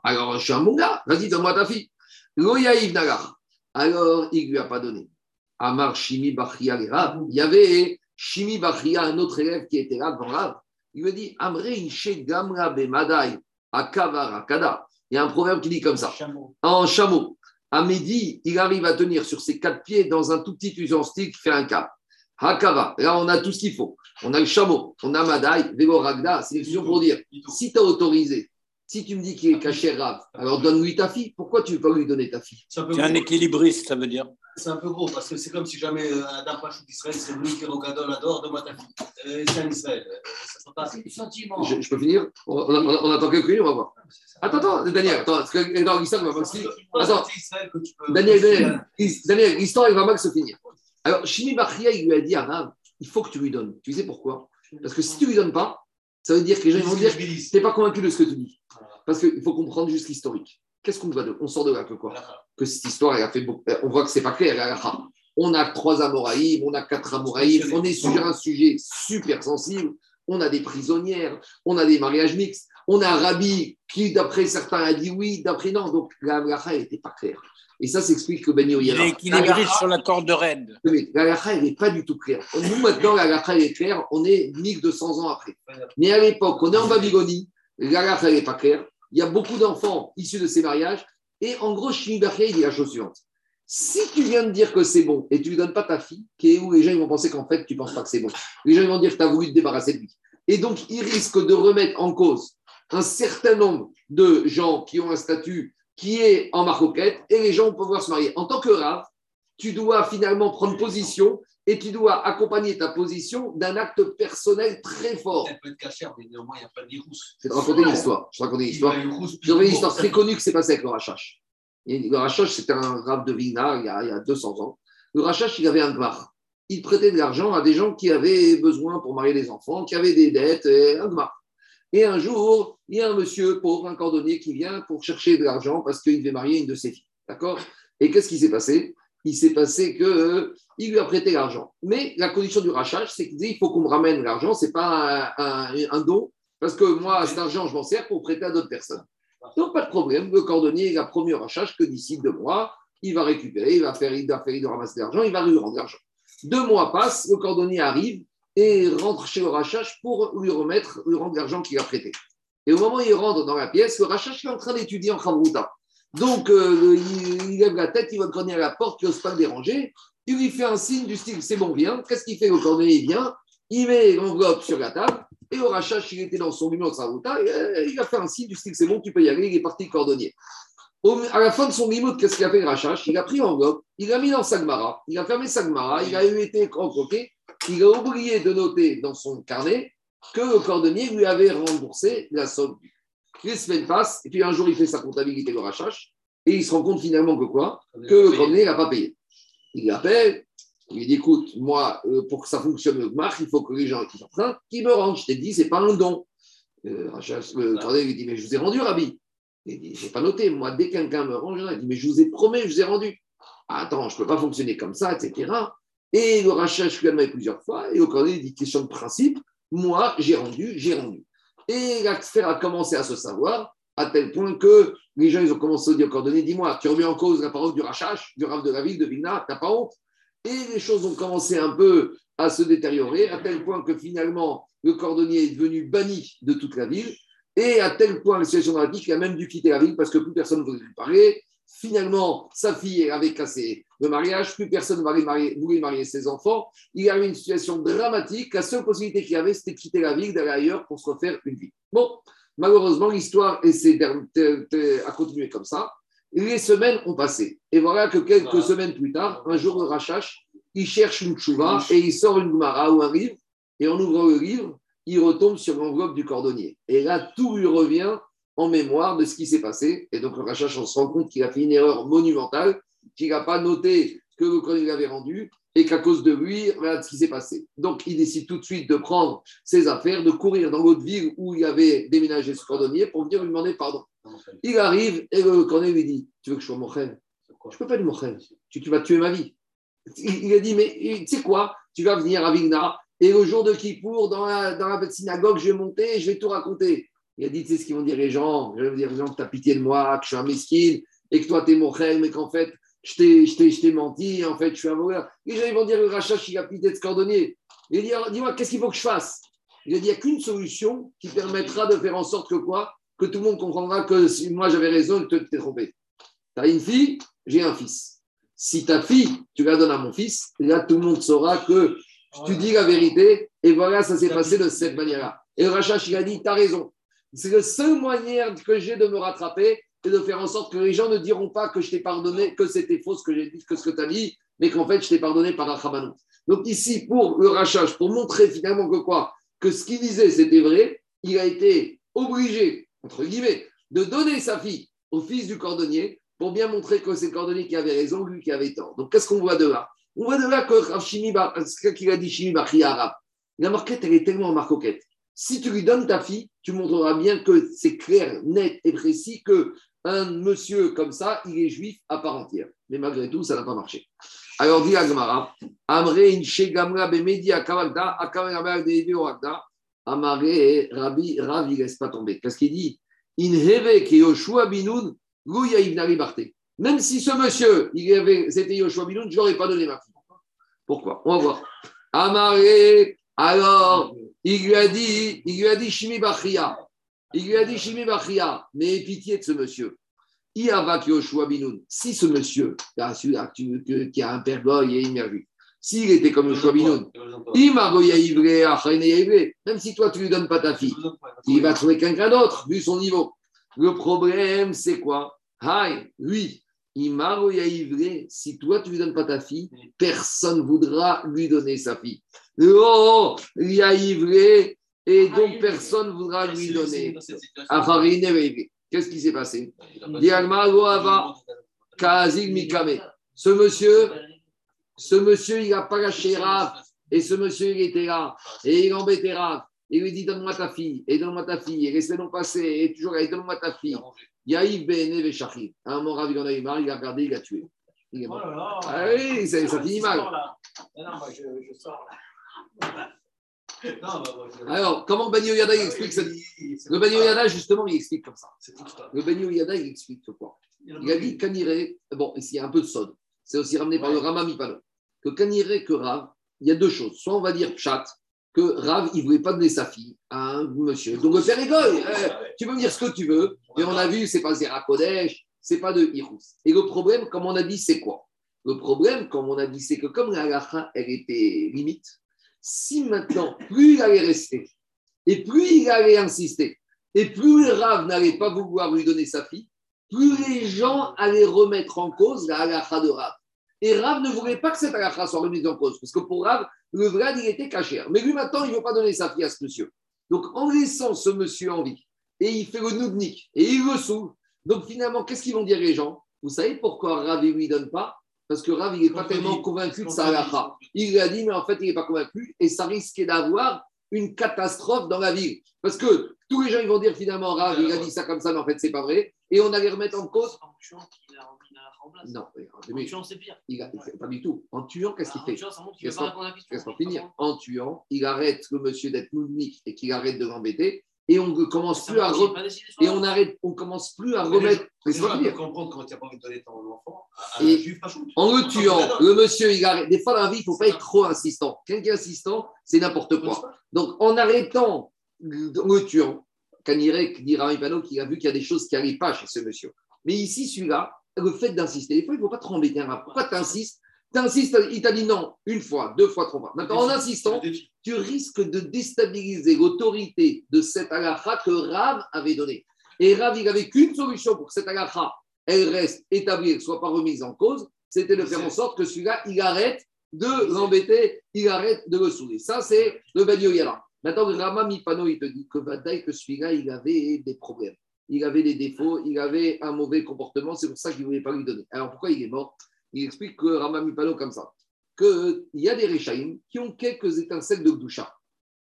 Alors, je suis un bon gars, vas-y, donne-moi ta fille. Loyaïv Nagar. Alors, il ne lui a pas donné. Amar Shimi Bachria Il y avait Shimi Bachria, un autre élève qui était là devant Rav. Il lui a dit Amre Inche Gamra Bemadai Akavara Kada. Il y a un proverbe qui dit comme ça. En chameau à midi, il arrive à tenir sur ses quatre pieds dans un tout petit ustensile qui fait un cap. Hakava, là on a tout ce qu'il faut. On a le chameau, on a Madaï, Vego Ragda, c'est une pour dire si tu as autorisé, si tu me dis qu'il est caché Rav, alors donne-lui ta fille. Pourquoi tu ne veux pas lui donner ta fille? C'est un, équilibriste, ça veut dire. C'est un peu gros, parce que c'est comme si jamais euh, un Pachou d'Israël, c'est lui qui regarde adore, donne-moi ta fille. Euh, c'est un Israël. Euh, c'est du sentiment. Je, peux finir? On, on, attend quelques minutes, on va voir. Attends, attends, Daniel, attends, parce que dans l'histoire, il va mal se finir. Attends, Daniel, Daniel, Daniel l'histoire, il va mal se finir. Alors, Shimi Bachia, il lui a dit à Rav, il faut que tu lui donnes. Tu sais pourquoi? Parce que si tu lui donnes pas, ça veut dire que les gens vont dire tu n'es pas convaincu de ce que tu dis. Parce qu'il faut comprendre juste l'historique. Qu'est-ce qu'on va de On sort de là que quoi? Que cette histoire, elle a fait beaucoup. On voit que c'est pas clair. On a trois Amoraïm, on a quatre Amoraïm, on est sur un sujet super sensible. On a des prisonnières, on a des mariages mixtes, on a un rabbi qui, d'après certains, a dit oui, d'après non. Donc la n'était pas claire. Et ça s'explique que Ben Il Yoyera. est équilibré sur la corde de raide. Mais la halakha, elle n'est pas du tout claire. Nous, maintenant, la halakha, elle est claire. On est 1200 ans après. Mais à l'époque, on est en Babylonie. La halakha, elle n'est pas claire. Il y a beaucoup d'enfants issus de ces mariages. Et en gros, Shimi Bachia, il dit la chose suivante. Si tu viens de dire que c'est bon et tu ne lui donnes pas ta fille, qui est où les gens ils vont penser qu'en fait, tu ne penses pas que c'est bon. Les gens ils vont dire que tu as voulu te débarrasser de lui. Et donc, il risque de remettre en cause un certain nombre de gens qui ont un statut qui est en maroquette et les gens vont pouvoir se marier. En tant que rave, tu dois finalement prendre position et tu dois accompagner ta position d'un acte personnel très fort. Elle peut être cachère, mais néanmoins, il n'y a pas de virus. Je vais te raconter une histoire. Je vais te raconter une histoire. Je une histoire très connue qui s'est passée avec le Rachash. Le Rachash, c'était un rave de Vilna il y, a, il y a 200 ans. Le Rachash, il avait un gmar. Il prêtait de l'argent à des gens qui avaient besoin pour marier les enfants, qui avaient des dettes, et un gmar. Et un jour, il y a un monsieur pauvre, un cordonnier, qui vient pour chercher de l'argent parce qu'il devait marier une de ses filles. D'accord? Et qu'est-ce qui s'est passé? Il s'est passé que il lui a prêté l'argent. Mais la condition du rachage, c'est qu'il disait il faut qu'on me ramène l'argent, c'est pas un, un- un don, parce que moi, cet argent, je m'en sers pour prêter à d'autres personnes. Donc, pas de problème. Le cordonnier, il a promis au rachage que d'ici deux mois, il va récupérer, il va faire, il va faire, il doit ramasser l'argent, il va lui rendre l'argent. Deux mois passent, le cordonnier arrive et rentre chez le rachage pour lui remettre, lui rendre l'argent qu'il a prêté. Et au moment où il rentre dans la pièce, le rachage est en train d'étudier en Khamrouta. Donc, euh, il, lève la tête, il va cordonnier à la porte, il n'ose pas le déranger. Il lui fait un signe du style c'est bon, viens. Qu'est-ce qu'il fait Le cordonnier il vient, il met l'enveloppe sur la table. Et au rachage, il était dans son numéro de Khamrouta, et, euh, il a fait un signe du style c'est bon, tu peux y aller. Il est parti le cordonnier. Au- à la fin de son mimout, qu'est-ce qu'il a fait le rachage Il a pris l'enveloppe, il l'a mis dans sa Gemara, il a fermé sa Gemara, il a été croqué, il a oublié de noter dans son carnet que le cordonnier lui avait remboursé la somme. Les semaines passent, et puis un jour, il fait sa comptabilité le rachage, et il se rend compte finalement que quoi? Que le cordonnier n'a pas payé. Il l'appelle, il lui dit écoute, moi, euh, pour que ça fonctionne le marque, il faut que les gens qui s'empruntent, qui me rendent. Je t'ai dit, c'est pas un don. Euh, Le, cordonnier lui dit mais je vous ai rendu, Rabbi. Il dit, j'ai pas noté, moi, dès que quelqu'un me rend, je il dit, mais je vous ai promis, je vous ai rendu. Attends, je peux pas fonctionner comme ça, etc. Et le rachat, je lui plusieurs fois, et le cordonnier dit, question de principe, moi, j'ai rendu, j'ai rendu. Et l'affaire a commencé à se savoir, à tel point que les gens, ils ont commencé à dire au cordonnier, dis-moi, tu remets en cause la parole du rachage, du rave de la ville de Vilna, t'as pas honte? Et les choses ont commencé un peu à se détériorer, à tel point que finalement, le cordonnier est devenu banni de toute la ville, et à tel point, la situation dramatique, il a même dû quitter la ville parce que plus personne ne voulait lui parler. Finalement, sa fille avait cassé le mariage, plus personne ne voulait marier, voulait marier ses enfants. Il y avait une situation dramatique. La seule possibilité qu'il y avait, c'était de quitter la ville, d'aller ailleurs pour se refaire une vie. Bon, malheureusement, l'histoire a continué comme ça. Les semaines ont passé. Et voilà que quelques Voilà. semaines plus tard, un jour, le Rachash, il cherche une chouva et il sort une Gemara ou un livre. Et en ouvrant le livre, il retombe sur l'enveloppe du cordonnier. Et là, tout lui revient en mémoire de ce qui s'est passé. Et donc, le Rachash, on se rend compte qu'il a fait une erreur monumentale, qu'il n'a pas noté que le cordonnier l'avait rendu et qu'à cause de lui, voilà ce qui s'est passé. Donc, il décide tout de suite de prendre ses affaires, de courir dans l'autre ville où il avait déménagé ce cordonnier pour venir lui demander pardon. Il arrive et le cordonnier lui dit Tu veux que je sois mochen? Je ne peux pas être mochen. Tu, tu vas tuer ma vie. Il, il a dit Mais tu sais quoi? Tu vas venir à Vigna et le jour de Kippour, dans la, dans la synagogue, je vais monter et je vais tout raconter. Il a dit Tu sais ce qu'ils vont dire les gens? Je vais dire les gens que tu as pitié de moi, que je suis un mesquine et que toi, tu es mochen, mais qu'en fait, je t'ai- menti, en fait, je suis un voleur. Les gens ils vont dire Le rachat, il a pitié de ce cordonnier. Il a dit Dis-moi, qu'est-ce qu'il faut que je fasse? Il a dit Il n'y a qu'une solution qui permettra de faire en sorte que quoi? Que tout le monde comprendra que si moi j'avais raison et que tu t'es trompé. Tu as une fille, j'ai un fils. Si ta fille, tu la donnes à mon fils, là tout le monde saura que tu dis la vérité et voilà, ça s'est passé de cette manière-là. Et le Rachach, il a dit, tu as raison. C'est le seul moyen que j'ai de me rattraper et de faire en sorte que les gens ne diront pas que je t'ai pardonné, que c'était faux ce que j'ai dit, que ce que tu as dit, mais qu'en fait je t'ai pardonné par un Donc ici, pour le Rachach, pour montrer finalement que quoi Que ce qu'il disait, c'était vrai, il a été obligé entre guillemets, de donner sa fille au fils du cordonnier pour bien montrer que c'est le cordonnier qui avait raison, lui qui avait tort. Donc, qu'est-ce qu'on voit de là? On voit de là que Bar- ce qu'il a dit Shimi Bachri arabe. La marquette, elle est tellement marcoquette. Si tu lui donnes ta fille, tu montreras bien que c'est clair, net et précis que un monsieur comme ça, il est juif à part entière. Mais malgré tout, ça n'a pas marché. Alors, dit Agmara, Amre inche gamra bemedi akavagda, akavagda de Amare Rabbi, Rav, il laisse pas tomber. Qu'est-ce qu'il dit? Inheve ke Yoshua binoun, Gouya Ibnari Barte. Même si ce monsieur, c'était Yoshua binoun, je n'aurais pas donné ma fille. Pourquoi? On va voir. Amare, alors, il lui a dit, il lui a dit Shimi Bachria. Il lui a dit Shimi Bachria, mais pitié de ce monsieur. Iavak Yoshua Binoun. Si ce monsieur, qui a un père goy et immergé, s'il était comme Yoshua Binoun, Imagoya Ivré, même si toi tu lui donnes pas ta fille, il va trouver quelqu'un d'autre, vu son niveau. Le problème, c'est quoi? Haï, lui, si toi tu lui donnes pas ta fille, personne voudra lui donner sa fille. Oh, il y a Ivré, et donc personne voudra lui donner. Qu'est-ce qui s'est passé? Ce monsieur, ce monsieur, il n'a pas lâché Rav. Et ce monsieur, il était là. Et il embêtait Rav. Il lui dit Donne-moi ta fille. Et donne-moi ta fille. Et laisse-le donc passer. Et toujours, et donne-moi ta fille. Yaïf Bene Veshachir. À un moment, Rav, il en a eu marre. Il a regardé, il a tué. Il est Oh mort. là là. Ah oui, ça- ça finit mal. Là. Ah Non, moi, je, je sors là. Alors, comment Bani Yada il explique ça Le Bani Yada, justement, il explique comme ça. Le Bani Yada, il explique quoi Il a dit Kanire, bon, ici il y a un peu de sod, c'est aussi ramené par le Rama Mipano, que Kanire, que Rav, il y a deux choses. Soit on va dire chat, que Rav, il ne voulait pas donner sa fille à un monsieur. Donc le père égoï, tu peux me dire ce que tu veux, mais on a vu, c'est pas Zera Kodesh, c'est pas de Hirous. Et le problème, comme on a dit, c'est quoi? Le problème, comme on a dit, c'est que comme la elle était limite, si maintenant, plus il allait rester, et plus il allait insister, et plus Rav n'allait pas vouloir lui donner sa fille, plus les gens allaient remettre en cause la halakha de Rav. Et Rav ne voulait pas que cette halakha soit remise en cause, parce que pour Rav, le Vlad, il était caché. Mais lui, maintenant, il ne veut pas donner sa fille à ce monsieur. Donc, en laissant ce monsieur en vie, et il fait le noudnik, et il le saoule. Donc, finalement, qu'est-ce qu'ils vont dire les gens? Vous savez pourquoi Rav ne lui donne pas? Parce que Rav, il n'est pas tellement convaincu de sa halakha. Il lui a dit, mais en fait, il n'est pas convaincu, et ça risquait d'avoir une catastrophe dans la ville. Parce que tous les gens, ils vont dire finalement, Rav, il a dit ça comme ça, mais en fait, c'est pas vrai. Et on allait remettre en cause. En place. Non, En tuant, c'est pire. il a- pas du tout. En tuant, qu'est-ce qu'il Ah, fait En tuant, ça montre qu'il ne Laisse-moi- pas à finir. En tuant, il arrête le monsieur d'être moudnik et qu'il arrête de l'embêter. Et on ne commence plus à pas et on arrête, on commence plus à remettre. Gens peuvent finir. comprendre quand tu n'as pas envie de donner ton enfant à un Et pas. En le tuant, le monsieur, il arrête. Des fois, dans la vie, il ne faut pas être trop insistant. Quelqu'un qui est insistant, c'est n'importe quoi. Donc, en arrêtant, en le tuant, Kanirek dit Ramipano qu'il a vu qu'il y a des choses qui n'arrivent pas chez ce monsieur. Mais ici, celui-là, le fait d'insister, des fois, il ne faut pas trop embêter un rap. Pourquoi tu insistes Tu insistes, il t'a dit non, une fois, deux fois, trois fois. Maintenant, en insistant, tu risques de déstabiliser l'autorité de cette halakha que Rav avait donnée. Et Rav, il n'avait qu'une solution pour que cette halakha, elle reste établie, ne soit pas remise en cause, c'était de faire en sorte que celui-là, il arrête de l'embêter, il arrête de le saouler. Ça, c'est le Ben Yoyala. Maintenant, Rama Mipano, il te dit que Vadaï, que celui-là, il avait des problèmes. Il avait des défauts, il avait un mauvais comportement, c'est pour ça qu'il ne voulait pas lui donner. Alors, pourquoi il est mort? Il explique que Rama Mipano, comme ça, qu'il y a des Réchaïm qui ont quelques étincelles de Gdoucha.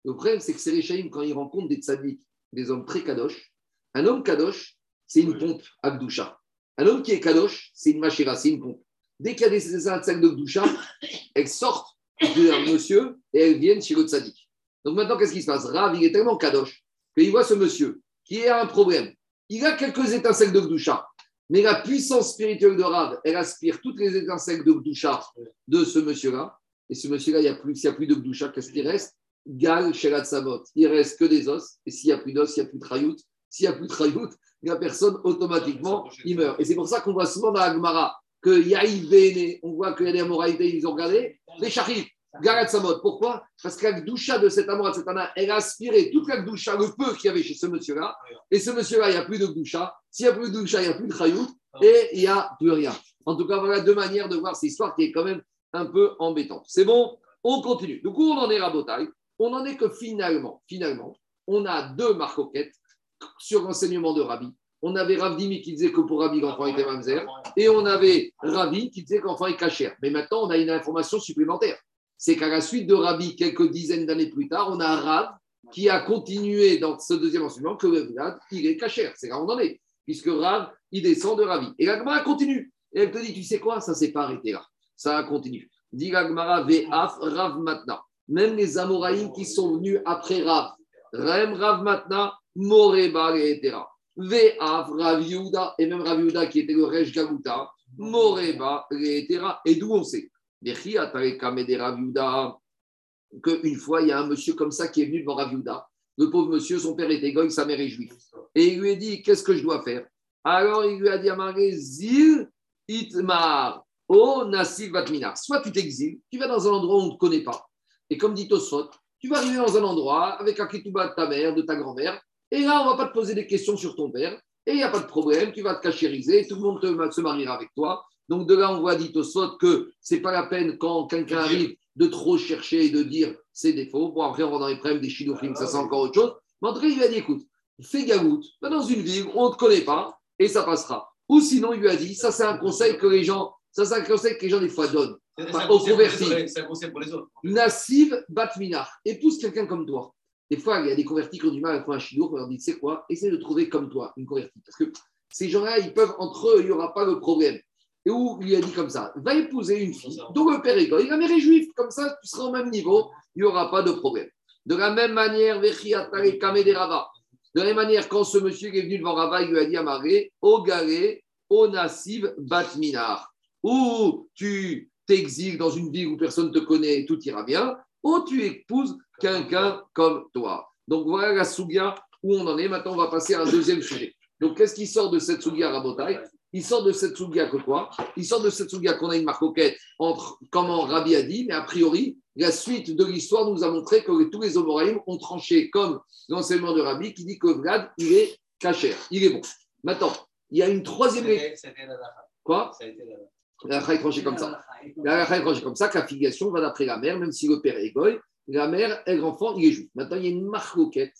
Le problème, c'est que ces Réchaïm, quand ils rencontrent des tzaddik, des hommes très kadosh, un homme kadosh, c'est une pompe à Gdoucha. Un homme qui est kadosh, c'est une machira, c'est une pompe. Dès qu'il y a des étincelles de Gdoucha, elles sortent d'un monsieur et elles viennent chez le tzaddik. Donc maintenant, qu'est-ce qui se passe? Rav, il est tellement kadosh qu'il voit ce monsieur qui a un problème. Il a quelques étincelles de Gdoucha, mais la puissance spirituelle de Rav, elle aspire toutes les étincelles de Gdoucha de ce monsieur-là. Et ce monsieur-là, il n'y a plus, s'il n'y a plus de Gdoucha, qu'est-ce qui reste? Gal, Shelat Savot. Il reste que des os. Et s'il n'y a plus d'os, il n'y a plus de trayout. S'il n'y a plus de trayout, la personne automatiquement, il meurt. Et c'est pour ça qu'on voit souvent dans la Gemara que Bene, on voit qu'il y a des Amoraïtés, ils ont regardé, les Shachif, Garat Samot. Pourquoi? Parce que la Gdoucha de cet amour, de cet Anna, elle a aspiré toute la Gdoucha, le peu qu'il y avait chez ce monsieur-là. Et ce monsieur-là, il n'y a plus de Gdoucha. S'il n'y a plus de Gdoucha, il n'y a plus de Trayout. Et il n'y a plus rien. En tout cas, voilà deux manières de voir cette histoire qui est quand même un peu embêtante. C'est bon? On continue. Du coup, on en est rabotaille. On en est que finalement, finalement, on a deux marcoquettes sur l'enseignement de Rabbi On avait Ravdimi qui disait que pour Rabbi, l'enfant était mamzer. Et on avait Rabbi qui disait que l'enfant est cachère. Mais maintenant, on a une information supplémentaire. C'est qu'à la suite de Rabbi, quelques dizaines d'années plus tard, on a Rav qui a continué dans ce deuxième enseignement que le il est cachère. C'est là où on en est. Puisque Rav, il descend de Rabbi. Et la continue. Et elle te dit, tu sais quoi, ça s'est pas arrêté là. Ça continue. Dit la Gemara, Ve'af, Rav maintenant. Même les Amoraïm qui sont venus après Rav. Rem, Rav maintenant, Moreba, etc. Ve'af, Rav et même Rav qui était le Rej Galuta, Moreba, etc. Et d'où on sait Qu'une fois, il y a un monsieur comme ça qui est venu devant Rav Yehuda. Le pauvre monsieur, son père était goy, sa mère est juive. Et il lui a dit, qu'est-ce que je dois faire? Alors il lui a dit à Zil Itmar. Soit tu t'exiles, tu vas dans un endroit où on ne te connaît pas. Et comme dit Tosfot, tu vas arriver dans un endroit avec un ketouba de ta mère, de ta grand-mère, et là, on ne va pas te poser des questions sur ton père, et il n'y a pas de problème, tu vas te cachériser, tout le monde se mariera avec toi. Donc de là, on voit dit Tosfot que c'est pas la peine quand quelqu'un arrive de trop chercher et de dire ses défauts. Bon, après, on va dans les problèmes des chinophines, ça c'est encore autre chose. Mais en tout cas, il lui a dit écoute, fais galoute, va dans une ville on ne te connaît pas, et ça passera. Ou sinon, il lui a dit ça, c'est un conseil que les gens, ça, c'est un conseil que les gens, des fois, donnent. Enfin, aux convertis. C'est un conseil pour les autres. Nassiv Batminar, épouse quelqu'un comme toi. Des fois, il y a des convertis qui ont du mal à faire un chidour, on leur dit, c'est quoi? Essaye de trouver comme toi une convertie. Parce que ces gens-là, ils peuvent, entre eux, il n'y aura pas de problème. Et où il lui a dit comme ça, va épouser une fille dont le père est goy, la mère est juive, comme ça, tu seras au même niveau, il n'y aura pas de problème. De la même manière. De la même manière, quand ce monsieur est venu devant Rava, il lui a dit à Maré, au galé, au nassiv batminar. Ou tu t'exiles dans une ville où personne ne te connaît, tout ira bien, ou tu épouses quelqu'un comme toi. Donc voilà la sougia où on en est. Maintenant, on va passer à un deuxième sujet. Donc, qu'est-ce qui sort de cette sougia Rabotai? Il sort de cette sougia que quoi? Il sort de cette sougia qu'on a une marcoquette entre comment Rabbi a dit, mais a priori, la suite de l'histoire nous a montré que tous les Omoraïm ont tranché comme l'enseignement de Rabbi qui dit que Vlad, il est cachère, il est bon. Maintenant, il y a une troisième. C'était la. Quoi? Ça a été la. La est tranchée comme ça. La est tranchée comme ça, que la filiation va d'après la mère, même si le père est goy, la mère et l'enfant, il est juif. Maintenant, il y a une marcoquette.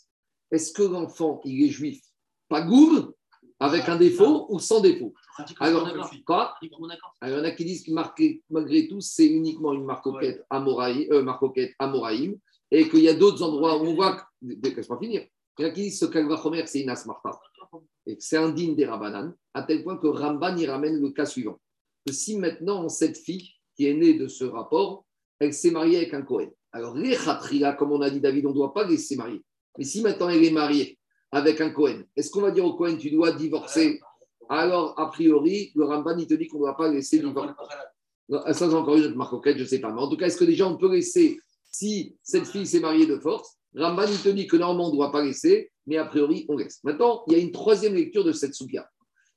Est-ce que l'enfant, il est juif? Pas goum, avec un défaut ou sans défaut Alors, quoi alors, il y en a qui disent que marqué- malgré tout, c'est uniquement une marcoquette amoraï, euh, amoraïm, et qu'il y a d'autres endroits où on voit. que- Laisse-moi finir. Il y en a qui disent que ce Kalvachomer, c'est une asmarta. Et que c'est indigne des Rabanan, à tel point que Ramban y ramène le cas suivant. Que si maintenant, cette fille qui est née de ce rapport, elle s'est mariée avec un Cohen. Alors, les khatriya, comme on a dit David, on ne doit pas laisser marier. Mais si maintenant elle est mariée avec un Cohen, est-ce qu'on va dire au Cohen, tu dois divorcer? Alors, a priori, le Ramban, il te dit qu'on ne doit pas laisser divorcer. Non, Ça, c'est encore une autre marque auquel je ne sais pas. Mais en tout cas, est-ce que déjà on peut laisser, si cette fille s'est mariée de force, Ramban, il te dit que normalement, on ne doit pas laisser, mais a priori, on laisse. Maintenant, il y a une troisième lecture de cette soukia.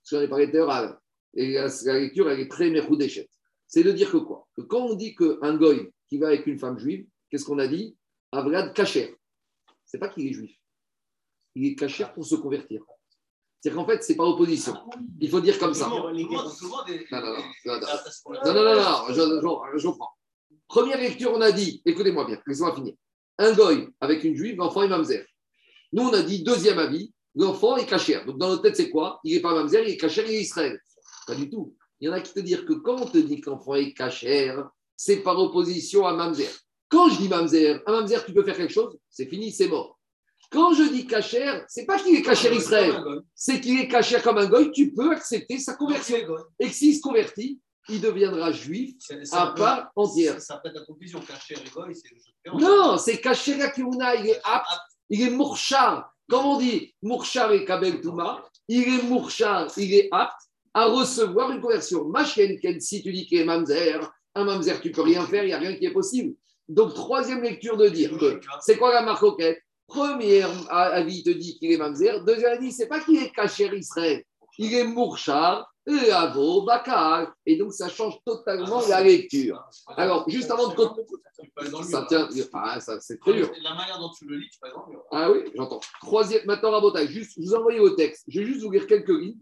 Parce qu'on est parlé tout à et la, lecture, elle est très méroudéchette. C'est de dire que quoi? Que quand on dit qu'un goy qui va avec une femme juive, qu'est-ce qu'on a dit? Avrad kacher. C'est pas qu'il est juif. Il est kacher pour se convertir. C'est-à-dire qu'en fait, c'est par opposition. Il faut dire comme ça. Non, non, non, non, non. Ah, c'est je comprends. Première lecture, on a dit, écoutez-moi bien, laissez-moi finir. Un goy avec une juive, l'enfant est mamzer. Nous, on a dit, deuxième avis, l'enfant est cachère. Donc, dans notre tête, c'est quoi? Il n'est pas mamzer, il est cachère, il est Israël. Pas du tout. Il y en a qui te disent que quand on te dit que l'enfant est cachère, c'est par opposition à mamzer. Quand je dis mamzer, un mamzer, tu peux faire quelque chose, c'est fini, c'est mort. Quand je dis cachère, c'est pas qu'il est cachère Israël, c'est qu'il est cachère comme un goy, tu peux accepter sa conversion. Et que s'il se convertit, il deviendra juif à part entière. Ça, peut être la confusion. Cacher et goy, c'est Non, c'est caché la Kiuna, il est apte, il est mourchar. Comme on dit, mourchar et kabel touma, il est mourchar, il est apte à recevoir une conversion. Machen ken, si tu dis qu'il est mamzer, un mamzer, tu peux rien faire, il n'y a rien qui est possible. Donc, troisième lecture de dire que c'est quoi la marcoquette Première avis, te dit qu'il est mamzer. Deuxième avis, c'est pas qu'il est caché Israël, il est mourchar, et avo, bakar. Et donc, ça change totalement la lecture. Alors, juste avant de continuer, le ça tient, ah, ça, c'est très dur. La manière dont tu le lis, tu aller dans le mur. Ah oui, j'entends. Troisième, maintenant, Rabotage, juste, je vous envoie au texte. Je vais juste vous lire quelques lignes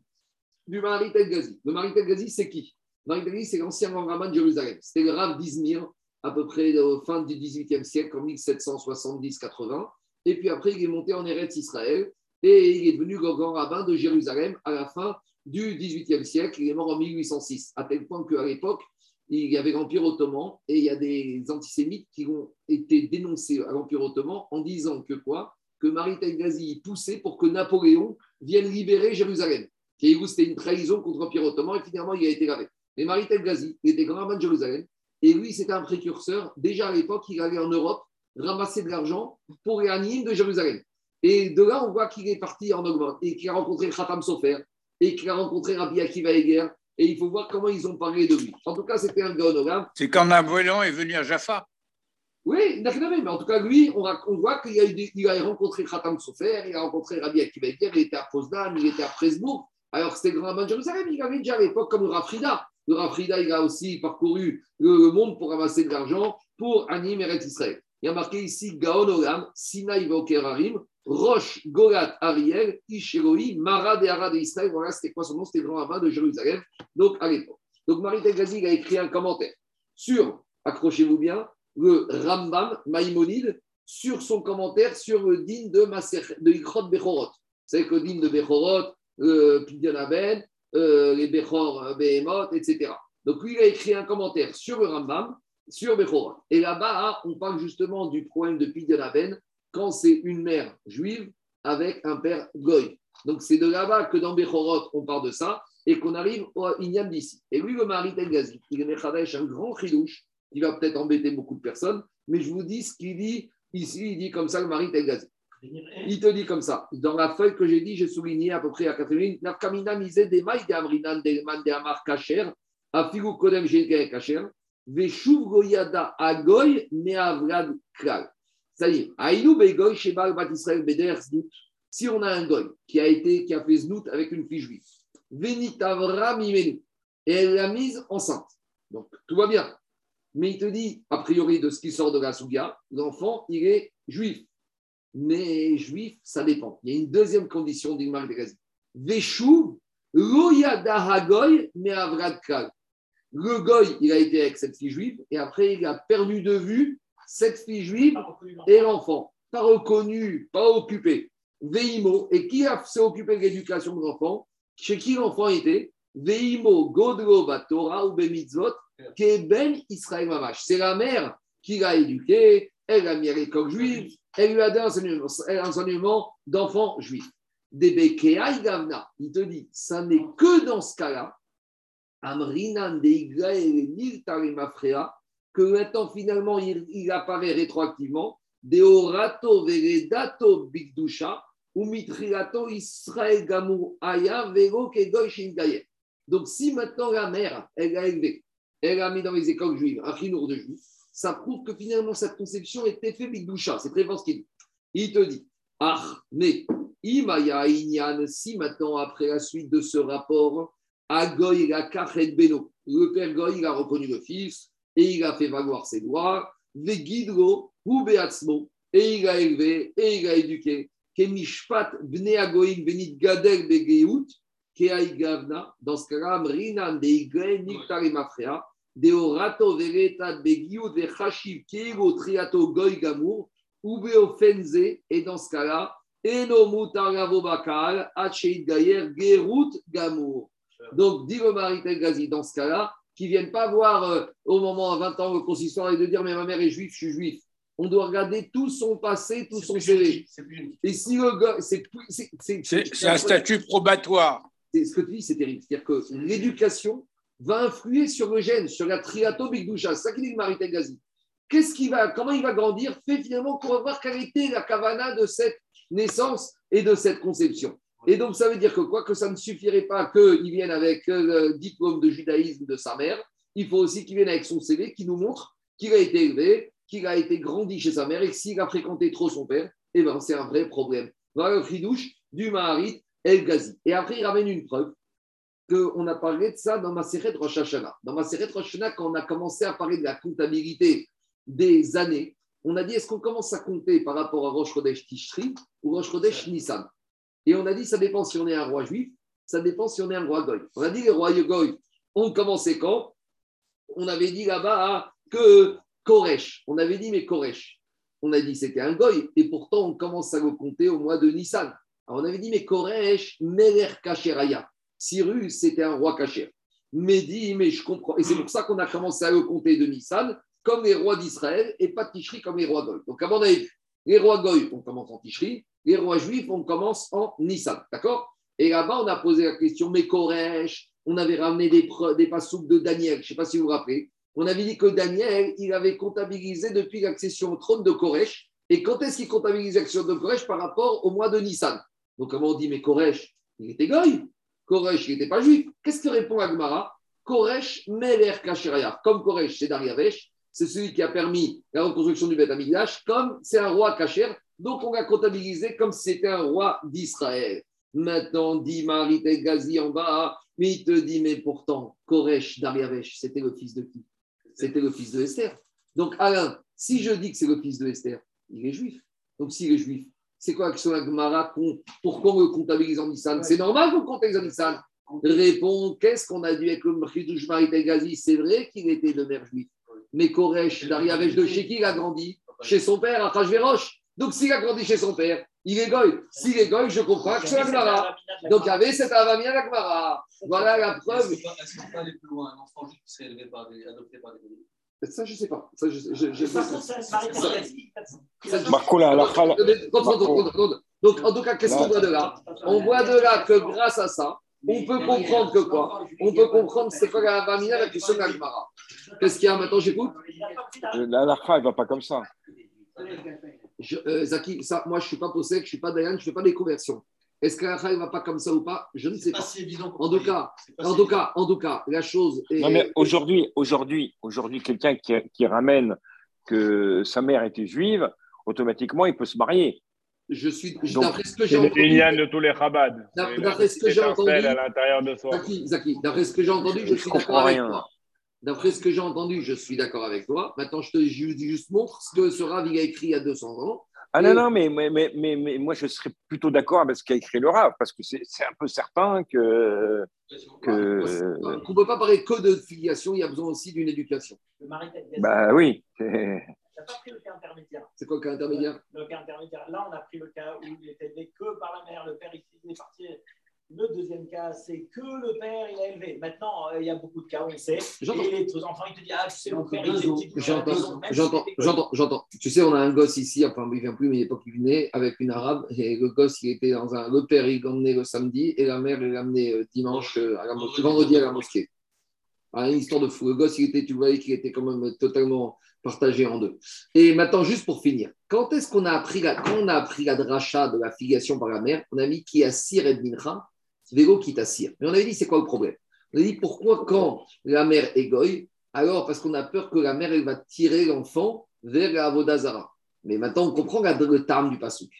du Marit El Ghazi. Le Marit El Ghazi, c'est qui? Marit El Ghazi, c'est l'ancien grand rabbin de Jérusalem. C'était le Rav d'Izmir, à peu près au fin du XVIIIe siècle, en 1770-80. Et puis après, il est monté en Eretz Israël. et il est devenu grand rabbin de Jérusalem à la fin du XVIIIe siècle. Il est mort en 1806, à tel point qu'à l'époque, il y avait l'Empire ottoman et il y a des antisémites qui ont été dénoncés à l'Empire ottoman en disant que quoi? Que Marie Telgazi poussait pour que Napoléon vienne libérer Jérusalem. C'était une trahison contre l'Empire ottoman et finalement il a été gravé. Mais Marie Telgazi était grand rabbin de Jérusalem et lui c'était un précurseur. Déjà à l'époque, il allait en Europe ramasser de l'argent pour les de Jérusalem. Et de là, on voit qu'il est parti en Augmente et qu'il a rencontré Khatam Sofer et qu'il a rencontré Rabbi Akiva Eger. Et il faut voir comment ils ont parlé de lui. En tout cas, c'était un Gaonogram. C'est quand Napoléon est venu à Jaffa. Oui, mais en tout cas, lui, on, on voit qu'il a, il rencontré Khatam Sofer, il a rencontré Rabbi Akiva Eger, il était à Potsdam, il était à Presbourg. Alors, c'était le grand de Jérusalem. Il avait déjà à l'époque, comme le Rafrida. Le Rafrida, il a aussi parcouru le, monde pour ramasser de l'argent pour animer Israël. Il y a marqué ici Gaon Olam, Sinaï Vokerarim, Roche, Golat, Ariel, Isheroi, Mara de Hara de Israël. Voilà, c'était quoi son nom? C'était le grand rabbin de Jérusalem, donc à l'époque. Donc Marie Telgazi il a écrit un commentaire sur, accrochez-vous bien, le Rambam Maïmonide, sur son commentaire sur le din de, Maser, de Ikrot Bechorot. Savez que le din de Bechorot, euh, Pidyon Aben, euh, les Bechor euh, Behemot, etc. Donc lui, il a écrit un commentaire sur le Rambam, sur Bechorot. Et là-bas, on parle justement du problème de Pidyon Aben quand c'est une mère juive avec un père goy. Donc c'est de là-bas que dans Bechorot, on parle de ça et qu'on arrive au Inyam d'ici. Et lui, le mari Telgazi, il est un grand chidouche qui va peut-être embêter beaucoup de personnes, mais je vous dis ce qu'il dit ici, il dit comme ça le mari Telgazi. Il te dit comme ça. Dans la feuille que j'ai dit, j'ai souligné à peu près à 4 minutes. Nafkamina misé des mailles de Amrinan de Man de Amar Kacher, Afigu Kodem Kacher, Veshuv Goyada Agoy Meavrad Klal. C'est-à-dire, Aïnou Begoy Bat Israël Beder Znout. Si on a un goy qui a été, qui a fait Znout avec une fille juive, Venitavra Mimenu, et elle l'a mise enceinte. Donc, tout va bien. Mais il te dit, a priori, de ce qui sort de la Souga, l'enfant, il est juif. Mais juif, ça dépend. Il y a une deuxième condition d'Igmar de Gazi. Veshuv, Loyada Hagoy, Meavrad Klal. Le goy, il a été avec cette fille juive, et après, il a perdu de vue cette fille juive et l'enfant. Pas reconnu, pas occupé. Veimo, et qui a- s'est occupé de l'éducation de l'enfant? Chez qui l'enfant était? Veimo, Godro, Torah ou Bemitzvot, Ben Israël Mamash. C'est la mère qui l'a éduqué, elle l'a mis à l'école juive, elle lui a donné un enseignement, d'enfant juif. Debekea Gavna, il te dit, ça n'est que dans ce cas-là, Amrinan que maintenant finalement il, apparaît rétroactivement, Deorato Veredato Bigdusha, ou Mitriato Israël Gamur Aya Vero. Donc si maintenant la mère, elle a élevé, elle a mis dans les écoles juives un chinour de juif, ça prouve que finalement cette conception était faite Bigdusha. C'est très fort ce qu'il dit. Il te dit, ah, mais Imaya Inyan, si maintenant après la suite de ce rapport, Agoy la Kachet Beno, le père Goy il a reconnu le fils et il a fait valoir ses droits, Vegidro ou Beatzmo, et il a élevé et il a éduqué, Kemishpat Bne Agoim Benit Gadel Begeut, Keai Gavna, dans ce cas-là, Mrinan de Igre Niktari Mafrea, Deorato Veretat Begiut Vechashiv Kego Triato Goy Gamour, ou Beofenze, et dans ce cas-là, Eno Mutaravo Bakal, Gayer Gerut Gamour. Donc, dit le mari Gazi, dans ce cas-là, qui ne viennent pas voir euh, au moment à 20 ans le consistoire et de dire Mais ma mère est juive, je suis juif. On doit regarder tout son passé, tout son CV. Et si le gars, c'est un statut probatoire. c'est- ce que tu dis, c'est terrible. C'est-à-dire que l'éducation va influer sur le gène, sur la triato bigdoucha. C'est ça qu'il dit le mari Gazi. Qu'est-ce qu'il va, comment il va grandir? Fait finalement qu'on va voir quelle était la kavana de cette naissance et de cette conception. Et donc, ça veut dire que quoi que ça ne suffirait pas qu'il vienne avec euh, le diplôme de judaïsme de sa mère, il faut aussi qu'il vienne avec son CV qui nous montre qu'il a été élevé, qu'il a été grandi chez sa mère et que s'il a fréquenté trop son père, eh ben, c'est un vrai problème. Voilà le chidouche du Maharit El Ghazi. Et après, il ramène une preuve qu'on a parlé de ça dans ma série de Rosh Hashanah. Dans ma série de Rosh Hashanah, quand on a commencé à parler de la comptabilité des années, on a dit est-ce qu'on commence à compter par rapport à Rosh Chodesh Tishri ou Rosh Chodesh Nissan? Et on a dit ça dépend si on est un roi juif, ça dépend si on est un roi goy. On a dit les rois goy ont commencé quand? On avait dit là-bas ah, que Koresh. On avait dit mais Koresh. On a dit c'était un goy et pourtant on commence à le compter au mois de Nissan. Alors on avait dit, mais Koresh, Meler Kacheraya. Cyrus, c'était un roi Kacher. Mais dit, mais je comprends. Et c'est pour ça qu'on a commencé à le compter de Nissan comme les rois d'Israël et pas Tishri comme les rois Goy. Donc avant, on avait vu, les rois Goy, on commence en Tishri, les rois juifs, on commence en Nissan. D'accord? Et là-bas, on a posé la question, mais Koresh, on avait ramené des, des de Daniel, je ne sais pas si vous vous rappelez. On avait dit que Daniel, il avait comptabilisé depuis l'accession au trône de Koresh. Et quand est-ce qu'il comptabilise l'accession de Koresh par rapport au mois de Nissan? Donc, comment on dit, mais Koresh, il était Goy. Koresh, il n'était pas juif. Qu'est-ce que répond Agmara Koresh, Meler Kasheraya. Comme Koresh, c'est Dariavesh, c'est celui qui a permis la reconstruction du Beth Amikdash, comme c'est un roi Kacher, donc on l'a comptabilisé comme si c'était un roi d'Israël. Maintenant, dit Marie Gazi en bas, mais il te dit, mais pourtant, Koresh, Dariavesh, c'était le fils de qui? C'était le fils de Esther. Donc, Alain, si je dis que c'est le fils de Esther, il est juif. Donc, s'il est juif, c'est quoi l'action Agmara Pourquoi on le comptabilise en Nissan? C'est normal qu'on comptabilise en Nissan Réponds, qu'est-ce qu'on a dû avec le Chidouche Marie Gazi? C'est vrai qu'il était de mère juive. Mais Koresh, Dariavesh de chez qui il a grandi? Chez son père, à Khashverosh. Donc, s'il a grandi chez son père, il est goy. S'il est goy, je comprends que c'est Agmara. Donc, il y avait cette avamia d'Agmara. Voilà la preuve. Est-ce qu'on peut- aller plus loin Un enfant juif qui serait élevé par des, adopté par des Ça, je ne sais pas. Ça, je, je, je- ça- la Donc, en tout cas, qu'est-ce qu'on voit de là? On voit de là que grâce à ça, on peut comprendre que quoi? On peut comprendre c'est quoi la avamia, la question de. Qu'est-ce qu'il y a maintenant J'écoute? La halakha, elle va pas comme ça. Je- euh, Zaki, ça, moi, je ne suis pas possède, je ne suis pas Dayan, je ne fais pas des conversions. Est-ce que la ne va pas comme ça ou pas? Je ne sais pas. pas si évident. En tout cas, en tout cas, en tout cas, la chose est. Non, mais aujourd'hui, aujourd'hui, aujourd'hui, quelqu'un qui, qui ramène que sa mère était juive, automatiquement, il peut se marier. Je suis, Donc, d'après ce que j'ai entendu, de tous les Chabad. D'après- ce que j'ai entendu- à l'intérieur de soi. Zaki, Zaki, d'après ce que j'ai entendu, je Je suis comprends d'accord avec rien. toi. D'après ce que j'ai entendu, je suis d'accord avec toi. Maintenant, je te ju- juste montre ce que ce Rav il a écrit il y a 200 ans. Ah Et- non, non, mais, mais, mais, mais, mais moi, je serais plutôt d'accord avec ce qu'a écrit le Rav, parce que c'est c'est un peu certain que. que On ne peut pas parler que de filiation, il y a besoin aussi d'une éducation. Le mari bah oui. c'est- T'as pas pris le cas intermédiaire. C'est quoi le cas intermédiaire? Le cas intermédiaire. Là, on a pris le cas où il était élevé que par la mère, le père il est parti. Le deuxième cas, c'est que le père, il a élevé. Maintenant, euh, il y a beaucoup de cas où on sait. J'entends. Et les enfants, ils te disent Ah, tu sais, mon père, il. J'entends, j'entends, j'entends, j'entends. Tu sais, on a un gosse ici, enfin, il ne vient plus, mais à l'époque, il venait avec une arabe. Et le gosse, il était dans un. Le père, il l'emmenait le samedi et la mère, il l'emmenait euh, dimanche, euh, à la mosquée, vendredi à la mosquée. Ah, une histoire de fou. Le gosse, il était, tu voyais qu'il était quand même totalement partagé en deux. Et maintenant, juste pour finir, quand est-ce qu'on a appris la, quand on a appris la dracha de la filiation par la mère, on a mis qui assire et mincha, vélo qui t'assire. Mais on avait dit, c'est quoi le problème? On a dit, pourquoi quand la mère goy, alors parce qu'on a peur que la mère, elle va tirer l'enfant vers la Avodazara. Mais maintenant, on comprend le terme du pasouk.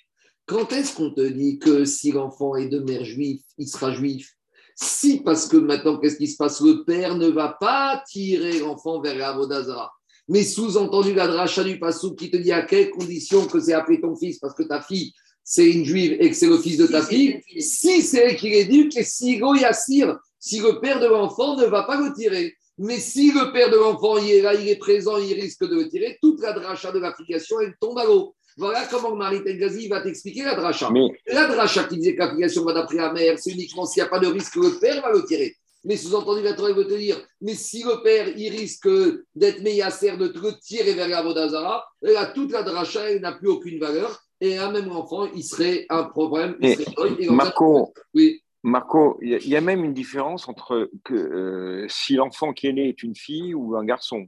Quand est-ce qu'on te dit que si l'enfant est de mère juive, il sera juif? Si, parce que maintenant, qu'est-ce qui se passe? Le père ne va pas tirer l'enfant vers la Avodazara. Mais sous-entendu, la dracha du pasouk qui te dit à quelles conditions que c'est appelé ton fils, parce que ta fille, c'est une juive et que c'est le fils de ta fille, si c'est elle qui l'éduque et si Go Yassir, si le père de l'enfant ne va pas le tirer. Mais si le père de l'enfant il est là, il est présent, il risque de le tirer, toute la dracha de la filiation, elle tombe à l'eau. Voilà comment Marie Tengazi va t'expliquer la dracha. Mais La dracha qui disait que la filiation va d'après la mère, c'est uniquement s'il n'y a pas de risque que le père va le tirer. Mais sous-entendu, la Torah veut te dire, mais si le père, il risque d'être meillasser, de te tirer vers la Vodazara, là, toute la dracha, elle n'a plus aucune valeur. Et un même enfant, il serait un problème. Il serait et Marco, oui. Marco, il y, a- il y a même une différence entre que, euh, si l'enfant qui est né est une fille ou un garçon.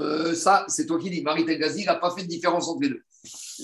Euh, ça, c'est toi qui dis. Marie Telgazi, il n'a pas fait de différence entre les deux.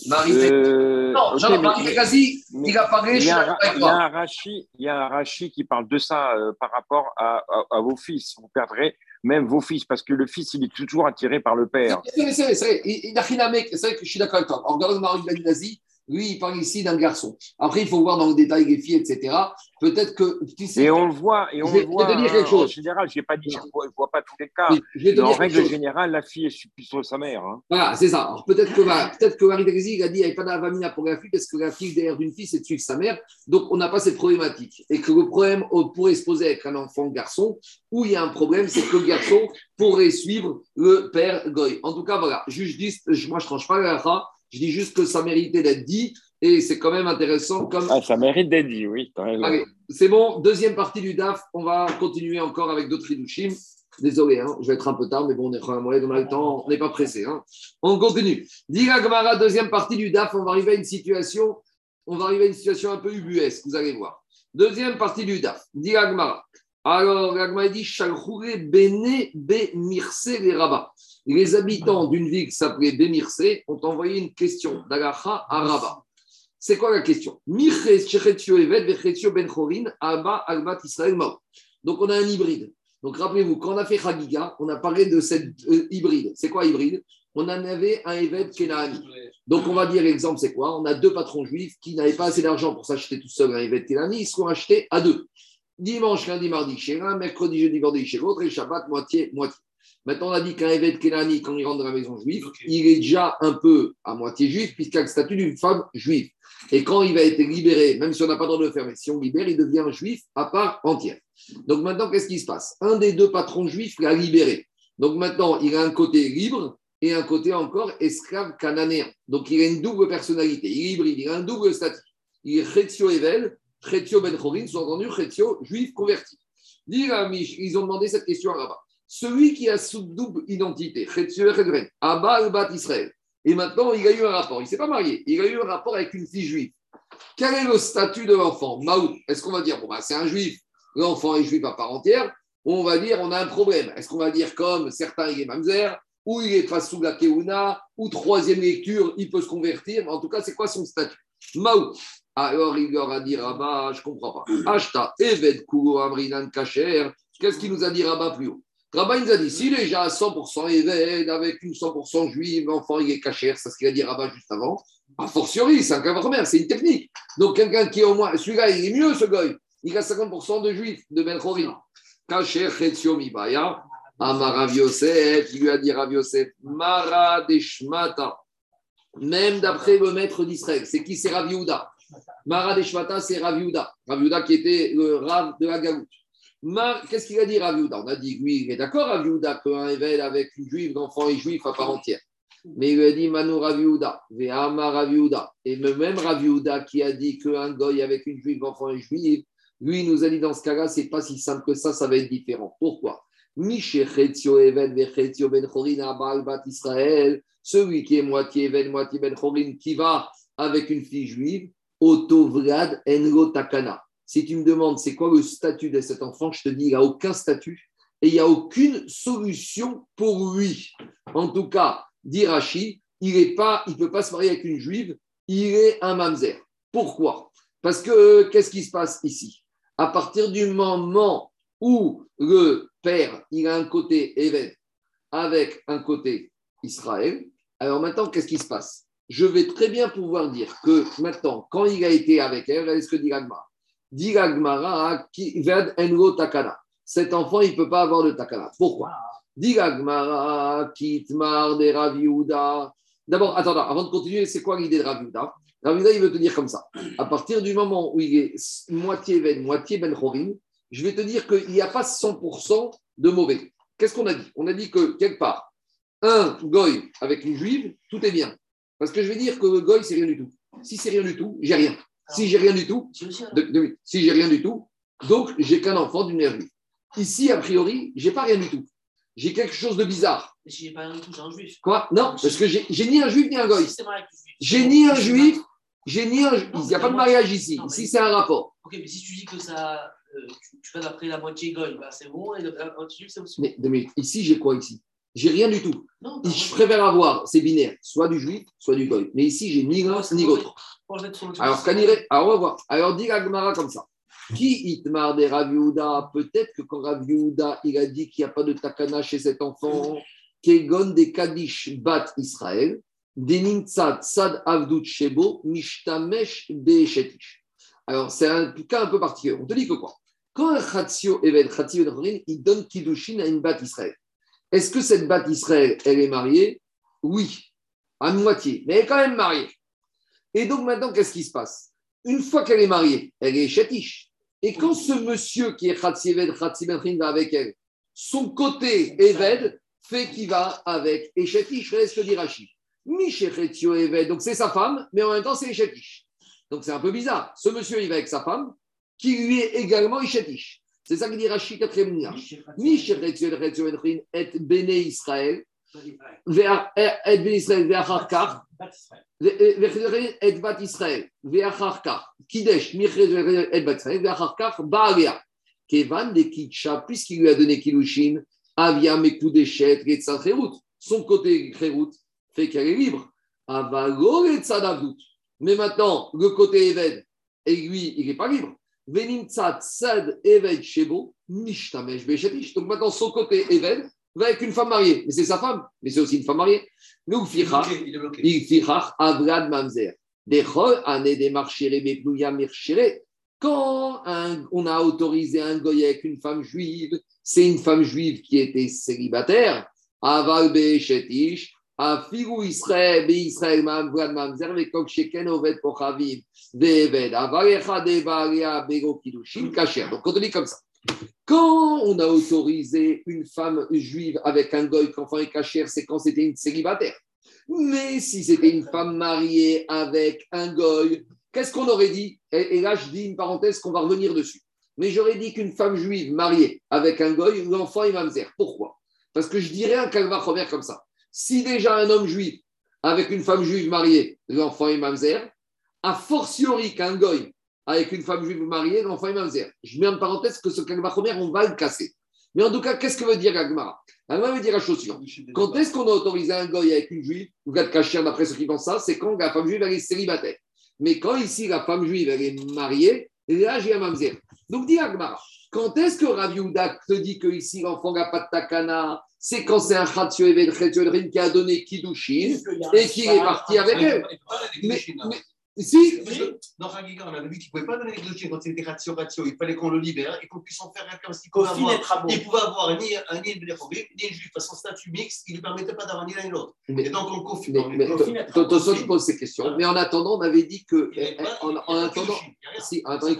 Marie Euh, Non, ok, genre, Marie Telgazi, il a parlé, Il y, a un, d'accord avec il y a toi. un Rachi, il y a un Rachi qui parle de ça euh, par rapport à, à- à vos fils. Vous perdrez même vos fils parce que le fils, il est toujours attiré par le père. C'est vrai, c'est vrai, c'est vrai. Il il a rien à mec, c'est vrai que je suis d'accord avec toi. En regardant Marie Telgazi, lui, il parle ici d'un garçon. Après, il faut voir dans le détail les filles, etc. Peut-être que, tu sais, Et on le voit, et on Je voit. je vais te dire quelque chose. En général, j'ai pas dit, je je vois pas tous les cas. Oui, je vais te Mais en dire règle générale, la fille est plus sur sa mère. hein. Voilà, c'est ça. Peut-être que, voilà, peut-être que Marie il a dit qu'il n'y avait pas d'avamina pour la fille parce que la fille derrière d'une fille, c'est de suivre sa mère. Donc, on n'a pas cette problématique. Et que le problème pourrait se poser avec un enfant garçon, où il y a un problème, c'est que le garçon pourrait suivre le père Goy. En tout cas, voilà. Dis- je- moi, je ne tranche pas la. Je dis juste que ça méritait d'être dit Et c'est quand même intéressant comme. Ah, ça mérite d'être dit, oui. Allez, c'est bon. Deuxième partie du DAF. On va continuer encore avec d'autres Hidushim. Désolé, hein, je vais être un peu tard, mais bon, on est quand même on a le temps, on n'est pas pressé. hein. On continue. Diga Gemara, deuxième partie du DAF. On va arriver à une situation, on va arriver à une situation un peu ubuesque, vous allez voir. Deuxième partie du DAF. Diga Gemara. Alors, Gemara dit Shalchoure Bene Bemirse les Rabat. Les habitants d'une ville qui s'appelait Bemirse ont envoyé une question d'Agacha à Rabat. C'est quoi la question? Ben. Donc, on a un hybride. Donc, rappelez-vous, quand on a fait Chagiga, on a parlé de cette euh, hybride. C'est quoi hybride? On en avait un Evet Kenani. Donc, on va dire, exemple, c'est quoi? On a deux patrons juifs qui n'avaient pas assez d'argent pour s'acheter tout seul un Evet Kenani. Ils se sont achetés à deux. Dimanche, lundi, mardi chez l'un, mercredi, jeudi, vendredi chez l'autre, et Shabbat, moitié, moitié. Maintenant, on a dit qu'un Evet Kenani, quand il rentre dans la maison juive, il est déjà un peu à moitié juif, puisqu'il a le statut d'une femme juive. Et quand il va être libéré, même si on n'a pas le droit de le faire, mais si on libère, il devient juif à part entière. Donc maintenant, qu'est-ce qui se passe? Un des deux patrons juifs l'a libéré. Donc maintenant, il a un côté libre et un côté encore esclave cananéen. Donc il a une double personnalité. Il est hybride, il a un double statut. Il est Chetio Evel, Chetio Ben Chorin, sous-entendu Chetio, juif converti. Ils ont demandé cette question à Rabat. Celui qui a sous double identité, Abba Albat Israël, et maintenant il a eu un rapport, il ne s'est pas marié, il a eu un rapport avec une fille juive. Quel est le statut de l'enfant? Maoud, est-ce qu'on va dire, bon, bah, c'est un juif, l'enfant est juif à part entière, on va dire, on a un problème. Est-ce qu'on va dire comme certains, il est mamzer, ou il est sous la keuna, ou troisième lecture, il peut se convertir, en tout cas, c'est quoi son statut? Maoud. Alors il leur a dit, Rabat, je comprends pas. Ashta, Eved Amrinan Kacher, qu'est-ce qu'il nous a dit Rabat plus haut? Il nous a dit, s'il est déjà à 100% Eved, avec une 100% juive, l'enfant il est Kacher, c'est ce qu'il a dit Rabat juste avant. A fortiori, c'est un cas première, c'est une technique. Donc quelqu'un qui est au moins, celui-là, il est mieux ce goy. Il a 50% de juifs, de Ben Chorin. Kacher Chetio Mibaya, Amar Rav Yosef, il lui a dit Rav Yosef, Mara. Même d'après le maître d'Israël, c'est qui? C'est Rav Yehuda. Mara c'est Rav Yehuda. Rav Yehuda qui était le Rav de la Galoute. Qu'est-ce qu'il a dit Rav Yehuda? On a dit, oui, il est d'accord Rav Yehuda qu'un ével avec une juive, l'enfant est juif à part entière. Mais il a dit Manu Rav Yehuda, Ve'ama Rav Yehuda. Et le même Rav Yehuda qui a dit qu'un goy avec une juive, l'enfant est juif, lui, il nous a dit dans ce cas-là, c'est pas si simple que ça, ça va être différent. Pourquoi? Ben Israël, celui qui est moitié Even, moitié Ben Chorin, qui va avec une fille juive, Oto Vlad Enlo Takana. Si tu me demandes c'est quoi le statut de cet enfant, je te dis il n'a aucun statut et il n'y a aucune solution pour lui. En tout cas, dit Rashi, il ne peut pas se marier avec une juive, il est un mamzer. Pourquoi? Parce que qu'est-ce qui se passe ici? À partir du moment où le père, il a un côté Éved avec un côté Israël, alors maintenant, qu'est-ce qui se passe? Je vais très bien pouvoir dire que maintenant, quand il a été avec elle, regardez ce que dit l'Agmara. Dit qui ved enlo takana. Cet enfant, il ne peut pas avoir de takana. Pourquoi? Dit kitmar de Rav Yehuda. D'abord, attends, avant de continuer, c'est quoi l'idée de Rav Yehuda? Rav Yehuda, il veut te dire comme ça. À partir du moment où il est moitié Ben, moitié Ben je vais te dire qu'il n'y a pas 100% de mauvais. Qu'est-ce qu'on a dit? On a dit que quelque part, un goy avec une juive, tout est bien. Parce que je vais dire que goy, c'est rien du tout. Si c'est rien du tout, j'ai rien. Si j'ai rien du tout, de- de- si j'ai rien du tout, donc j'ai qu'un enfant d'une mère juive. Ici, a priori, j'ai pas rien du tout. J'ai quelque chose de bizarre. Mais si j'ai pas rien du tout, j'ai un juif. Quoi? Non, parce que j'ai ni un juif ni un goy. J'ai ni un juif, j'ai ni un. Il n'y a pas de mariage ici. Ici, c'est un rapport. Ok, mais si tu dis que ça. euh, tu, tu vas d'après la moitié goy, bah c'est bon, et la moitié juif, c'est aussi bon. Mais, mais ici, j'ai quoi ici? J'ai rien du tout. Non, Je préfère avoir, c'est binaire, soit du juif, soit du goy. Mais ici, j'ai ni l'un ni l'autre. Alors, alors on va voir. Alors, dit Agmara comme ça. Qui itmar des Rav Yehuda Peut-être que quand Rav Yehuda, il a dit qu'il n'y a pas de takana chez cet enfant, Kegon des Kadish Bat Israël, des Nimtzat Sad Avdut Shebo, Mishtamesh Be'eshetish. Alors, c'est un cas un peu particulier. On te dit que quoi? Quand un Chatzio Eved, Chorin, il donne Kiddushin à une Bat Israël, est-ce que cette Bat Israël, elle est mariée? Oui, à moitié, mais elle est quand même mariée. Et donc maintenant, qu'est-ce qui se passe Une fois qu'elle est mariée, elle est chatiche. Et quand ce monsieur qui est Khatsi Eved, Khatsi Ben Chin va avec elle, son côté Eved fait qu'il va avec Echetish. Ce que dit Rashi. Mishechetio Eved, donc c'est sa femme, mais en même temps c'est Echetish. Donc c'est un peu bizarre. Ce monsieur, il va avec sa femme, qui lui est également Ishetish. C'est ça qu'il dit Rashi 4 et Bene Israël, et Ben Israël, et Bat Israël, Ve'acharkar, Kidesh, Michez et Bat Israël, Ve'acharkar, Baalia. Kevan de Kitcha, puisqu'il lui a donné Kilushin, Avia Mekudeshet, Getzal Kherut. Son côté Kherut fait qu'elle est libre. Avalo Getzadavut. Mais maintenant, le côté Eved, et lui, il n'est pas libre. Venimtsat Sad Eved Shebo, Mishtamesh Beshetish. Donc maintenant, son côté Eved avec une femme mariée. Mais c'est sa femme, mais c'est aussi une femme mariée. Nous, Il Avrad Mamzer. Quand un- on a autorisé un goy avec une femme juive, c'est une femme juive qui était célibataire. Aval Beshetish. Afigu Israël, Be Israël, Mamvrad Mamzer, Vekok Sheken, Oved Kochavim, Veved, Avalecha, Devalia, Bego Kidushin, Kacher. Donc, on te dit comme ça. Quand on a autorisé une femme juive avec un goy, qu'enfant est cachère, c'est quand c'était une célibataire. Mais si c'était une femme mariée avec un goy, qu'est-ce qu'on aurait dit? Et, là, je dis une parenthèse qu'on va revenir dessus. Mais j'aurais dit qu'une femme juive mariée avec un goy, l'enfant est mamzer. Pourquoi? Parce que je dirais un calva comme ça. Si déjà un homme juif avec une femme juive mariée, l'enfant est mamzer, a fortiori qu'un goy avec une femme juive mariée, l'enfant est mamzer. Je mets en parenthèse que ce première, on va le casser. Mais en tout cas, qu'est-ce que veut dire Agmara Agmara veut dire la chose suivante. Quand est-ce qu'on a autorisé un goy avec une juive, ou gars de d'après ceux qui pensent ça, c'est quand la femme juive elle est célibataire. Mais quand ici la femme juive elle est mariée, là j'ai un mamzer. Donc dit Agmara, quand est-ce que Rav Yehuda te dit que ici l'enfant n'a pas de takana C'est quand c'est un Khatio Eved qui a donné Kiddushin et qui est parti avec elle. Mais, mais- si, Dans Chagiga, on avait vu qu'il ne pouvait pas donner les dossiers quand c'était ratio ratio. Il fallait qu'on le libère et qu'on puisse en faire un comme s'il pouvait avoir. Il pouvait avoir ni un ni une juive. À son statut mixte, il ne lui permettait pas d'avoir ni l'un ni l'autre. Et donc, on mais Totoso qui pose ces questions. Mais en attendant, on avait dit que, pas- en, attendant, si, en attendant,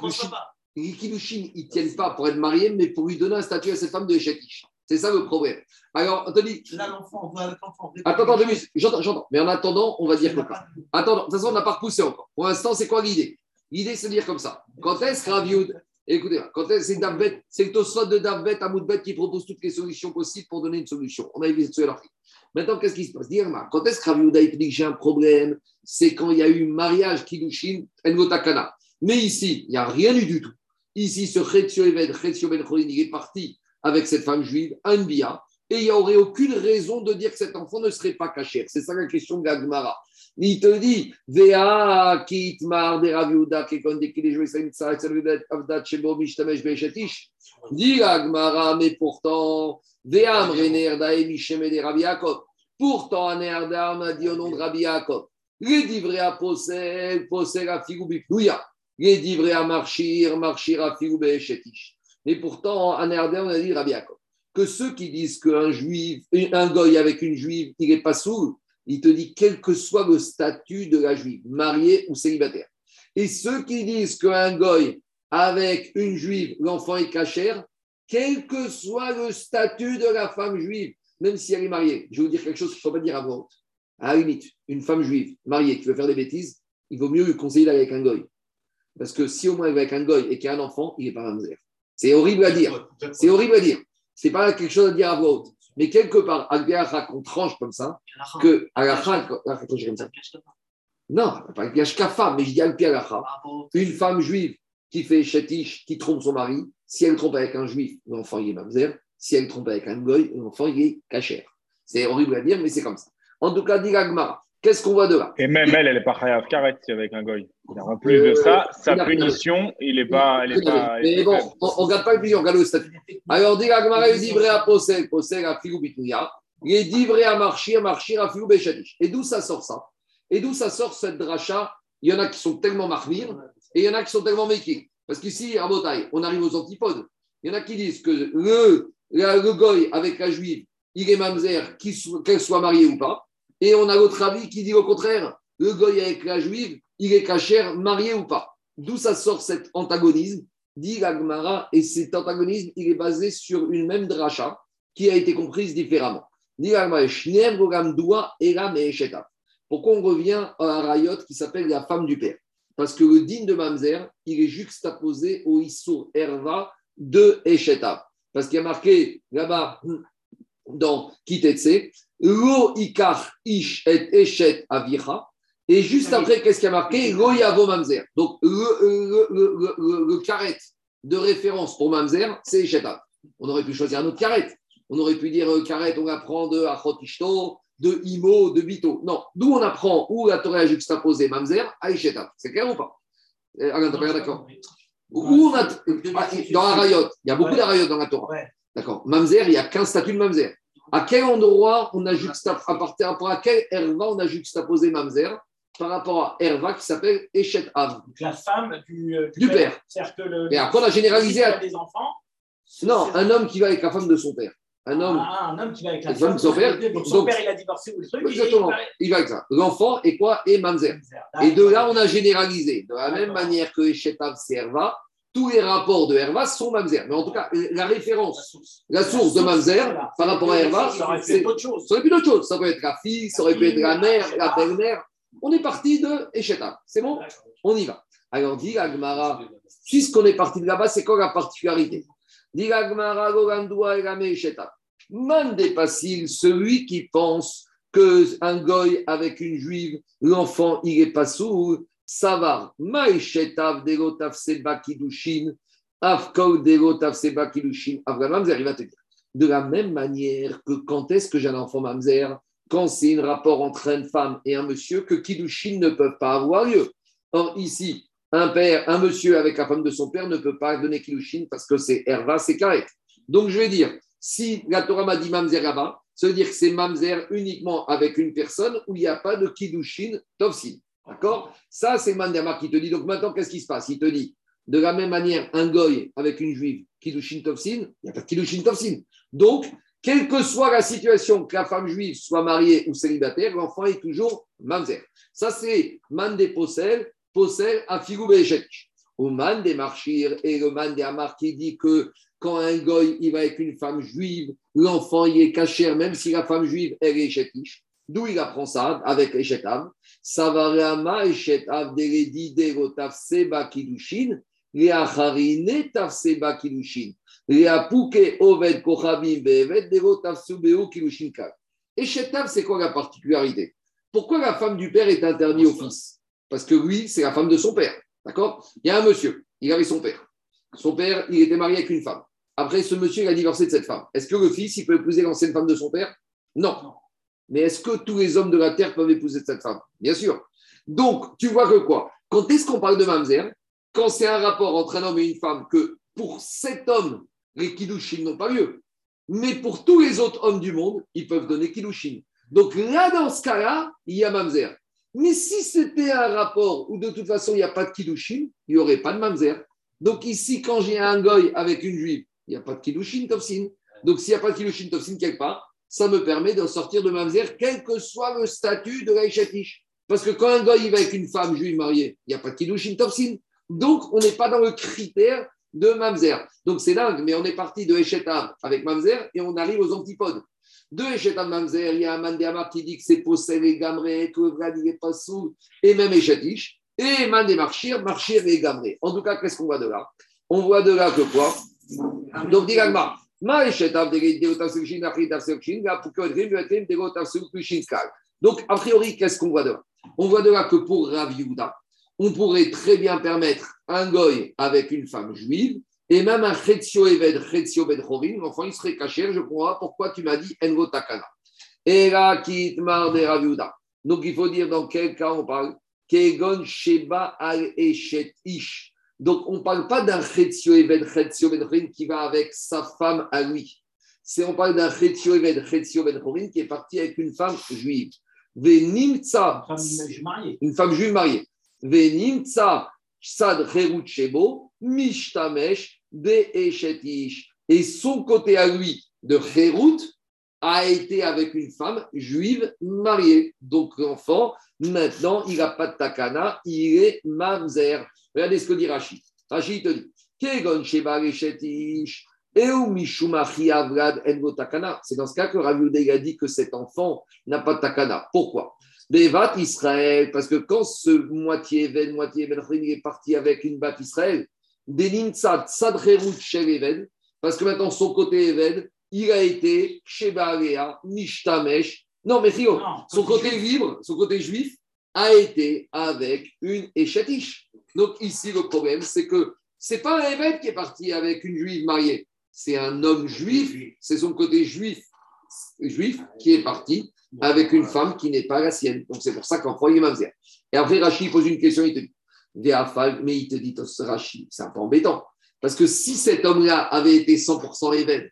ne les Kiddushin- ils ne tiennent pas pour être mariés, mais pour lui donner un statut à cette femme de Shetish. C'est ça le problème. Alors, Anthony, Là, l'enfant, on voit avec l'enfant. attends, attends. J'entends, j'entends. Mais en attendant, on va dire pas de- Attends, de toute façon, on n'a pas repoussé encore. Pour l'instant, c'est quoi l'idée? L'idée, c'est de dire comme ça. Quand est-ce que Écoutez, quand est-ce c'est Davbet, c'est le Tosfot de Davbet à Moudbet qui propose toutes les solutions possibles pour donner une solution? On a vu cette l'article. Maintenant, qu'est-ce qui se passe? Irma, Quand est-ce que Rav Yehuda, il te dit que j'ai un problème? C'est quand il y a eu mariage, Kiddushin, Engotakana. Mais ici, il n'y a rien eu du tout. Ici, ce Chetzio Eved, Chetzio Ben il est parti avec cette femme juive, un bia, et il n'y aurait aucune raison de dire que cet enfant ne serait pas caché. C'est ça la question de Gagmara. Il te dit, Vea kitmar de Rav Yehuda, kekon de kili joué sa mitzvah, et saludet avdat shebo mishtamesh be'eshetish. Dit Gagmara, mais pourtant, Vea mrener dae misheme de Rabbi. Pourtant, un Erdam a dit au nom de Rabbi Yaakov. Les divrei à posel, posel à figou bipnouya. Les divrei à marchir, marchir à figou be'eshetish. Mais pourtant, un Erdam on a dit Rabbi Yaakov. Que ceux qui disent qu'un juif, un goy avec une juive, il n'est pas sourd, il te dit quel que soit le statut de la juive, mariée ou célibataire. Et ceux qui disent qu'un goy avec une juive, l'enfant est cachère, quel que soit le statut de la femme juive, même si elle est mariée. Je vais vous dire quelque chose qu'il ne faut pas dire à voix. À la limite, une femme juive mariée qui veut faire des bêtises, il vaut mieux lui conseiller d'aller avec un goy. Parce que si au moins elle va avec un goy et qu'il y a un enfant, il n'est pas mamzer. C'est horrible à dire. C'est horrible à dire. C'est pas quelque chose à dire à voix haute. Mais quelque part, Agbiacha qu'on tranche comme ça, que Alacha, comme ça. Non, pas Yashkafa, mais je dis Alacha. Une femme juive qui fait chetish, qui trompe son mari, si elle trompe avec un juif, l'enfant il est mamzer. Si elle trompe avec un goy, l'enfant il est cachère. C'est horrible à dire, mais c'est comme ça. En tout cas, dit Agmara, qu'est-ce qu'on voit de là? Et même elle, elle n'est pas chayav karet avec un goy. En plus de ça, sa punition, il n'est pas. Elle est pas Mais bon, on ne regarde pas le plus, on regarde le statut. Alors, dit Agmara, il dit vrai à Posel, Posel à Filou Bitouya. Il est dit vrai à Marchir, Marchir à Filou Béchadish. Et d'où ça sort ça? Et d'où ça sort cette dracha? Il y en a qui sont tellement marmir et il y en a qui sont tellement méqués. Parce qu'ici, à Botaï, on arrive aux antipodes. Il y en a qui disent que le, le goy avec la juive, il est mamzer, qu'elle soit mariée ou pas. Et on a l'autre avis qui dit au contraire, le goy avec la juive, il est cachère, marié ou pas. D'où ça sort cet antagonisme? Dit l'Agmara, et cet antagonisme, il est basé sur une même dracha qui a été comprise différemment. Dit. Pourquoi on revient à un rayot qui s'appelle la femme du père? Parce que le din de Mamzer, il est juxtaposé au Issour Herva de Eshetav. Parce qu'il y a marqué là-bas dans Kitetse, Lo Ikar Ish et Eshet Avicha. Et juste après, qu'est-ce qu'il y a marqué? Lo Yavo Mamzer. Donc, le, le, carré de référence pour Mamzer, c'est Eshetav. On aurait pu choisir un autre carré. On aurait pu dire euh, carré, on apprend de Achot Ishto, de Imo, de Bito. Non, d'où on apprend où la Torah a juxtaposé Mamzer à Eshetav. C'est clair ou pas? Euh, Alain, t'as d'accord? où on a, dans la Rayot, il y a beaucoup d'Arayot dans la Torah. D'accord. Mamzer, il y a 15 statuts de Mamzer. À quel endroit on a juxtaposé, à partir rapport à quel Herva on a juxtaposé Mamzer par rapport à Herva qui s'appelle Eshet Av Donc la femme du, euh, Du père. C'est-à-dire que le. Et après, on a généralisé à- des enfants. Non, un homme qui va avec la femme de son père. Un homme, Ah, un homme qui va avec la femme de son père. Donc son père, il a divorcé ou le truc. et exactement, il va- avec ça. L'enfant est quoi? Et Mamzer. Et de là, on a généralisé. De la même manière que Eshet Av, c'est Herva, tous les rapports de Herva sont Mamzer. Mais en tout cas, la La référence, source. la source de Mamzer par rapport à Herva, Ça aurait pu c'est être autre chose. Ça aurait pu. Ça pu être la fille, ça aurait pu être la mère, la belle-mère. On est parti de Esheta. C'est bon? On y va. Alors, dit Agmara, puisqu'on est parti de là-bas, c'est quoi la particularité? Dit Agmara, Gogandoua et Rame Esheta. Mandé Passil, celui qui pense qu'un goy avec une juive, l'enfant, il est pas sourd, ça va. Maïchetav degotav seba kidushin, afkol degotav seba kidushin, Mamzer, il va te dire. De la même manière que quand est-ce que j'ai un enfant Mamzer Quand c'est un rapport entre une femme et un monsieur que kidushin ne peuvent pas avoir lieu. Or, ici, un père, un monsieur avec la femme de son père ne peut pas donner kidushin parce que c'est erva, c'est karet. Donc, je vais dire, si la Torah m'a dit mamzer là-bas, ça veut dire que c'est mamzer uniquement avec une personne où il n'y a pas de kiddushin tovsin. D'accord? Ça, c'est mandama qui te dit. Donc maintenant, qu'est-ce qui se passe? Il te dit, de la même manière, un goy avec une juive, kiddushin tovsin, il n'y a pas de kiddushin tovsin. Donc, quelle que soit la situation, que la femme juive soit mariée ou célibataire, l'enfant est toujours mamzer. Ça, c'est man des possel, possel à figou Au man des marchir et le man des amar qui dit que quand un goy il va avec une femme juive, l'enfant il est caché, même si la femme juive elle est chetish. D'où il apprend ça avec Eshetav Savarama Eshetav Seba Kidushin, Kidushin, Oved Kochabim Bevet Derotav Subeu Kidushin Kal. Eshetav, c'est quoi la particularité? Pourquoi la femme du père est interdite au fils? Parce que lui, c'est la femme de son père. D'accord? Il y a un monsieur, il avait son père. Son père, il était marié avec une femme. Après, ce monsieur, il a divorcé de cette femme. Est-ce que le fils, il peut épouser l'ancienne femme de son père? Non. Mais est-ce que tous les hommes de la terre peuvent épouser cette femme? Bien sûr. Donc, tu vois que quoi? Quand est-ce qu'on parle de mamzer? Quand c'est un rapport entre un homme et une femme, que pour cet homme, les kiddushin n'ont pas lieu. Mais pour tous les autres hommes du monde, ils peuvent donner kiddushin. Donc là, dans ce cas-là, il y a mamzer. Mais si c'était un rapport où de toute façon, il n'y a pas de kiddushin, il n'y aurait pas de mamzer. Donc ici, quand j'ai un goy avec une juive, il n'y a pas de kiddushin tofsin. Donc s'il n'y a pas de kiddushin tofsin quelque part, ça me permet de sortir de mamzer, quel que soit le statut de l'Aïchatish. Parce que quand un goy il va avec une femme juive mariée, il n'y a pas de kiddushin tofsin. Donc on n'est pas dans le critère de mamzer. Donc c'est dingue, mais on est parti de Eshetav avec mamzer et on arrive aux antipodes. De Eshetav mamzer, il y a un Mandéamar qui dit que c'est possède et gamré, que le vrai il n'est pas sous, et même Eshatish. Et Mandé Marchir, et gamré. En tout cas, qu'est-ce qu'on voit de là? On voit de là que quoi? Donc, dit donc, a priori, qu'est-ce qu'on voit de là On voit de là que pour Rav Yehuda, on pourrait très bien permettre un goy avec une femme juive et même un Chetzio Eved, Chetzio Ben Chorin, l'enfant il serait caché, je crois, pourquoi tu m'as dit Envo Takana? Et Kitmar de. Donc, il faut dire dans quel cas on parle Kegon Sheba al Eshet Ish. Donc, on ne parle pas d'un Chetzio Eved, Chetzio Ben qui va avec sa femme à lui. C'est, on parle d'un Chetzio Eved, Chetzio Ben qui est parti avec une femme juive. Venimtsa, une femme juive mariée. Venimtsa Sad Cherut Shebo, Mishtamesh de Eshetish. Et son côté à lui de Cherut a été avec une femme juive mariée. Donc l'enfant, maintenant, il n'a pas de takana, il est mamzer. Regardez ce que dit Rachid. Rachid te dit Kegon Sheba. C'est dans ce cas que Rav a dit que cet enfant n'a pas de takana. Pourquoi? Bevat Israël, parce que quand ce moitié Even, moitié Even il est parti avec une bat Israël, Denin Sad, Sadrerut Shel Even, parce que maintenant son côté Even, il a été Sheba Alea, Nishtamesh. Non, mais Rio, son côté libre, son côté juif, a été avec une Eshatish. Donc ici, le problème, c'est que c'est pas un Even qui est parti avec une juive mariée, c'est un homme juif, c'est son côté juif, juif qui est parti avec une femme qui n'est pas la sienne. Donc c'est pour ça qu'enfant, il mamzer. Et après, Rachid pose une question, il te dit, mais il te dit, Rachid, c'est un peu embêtant. Parce que si cet homme-là avait été 100% Even,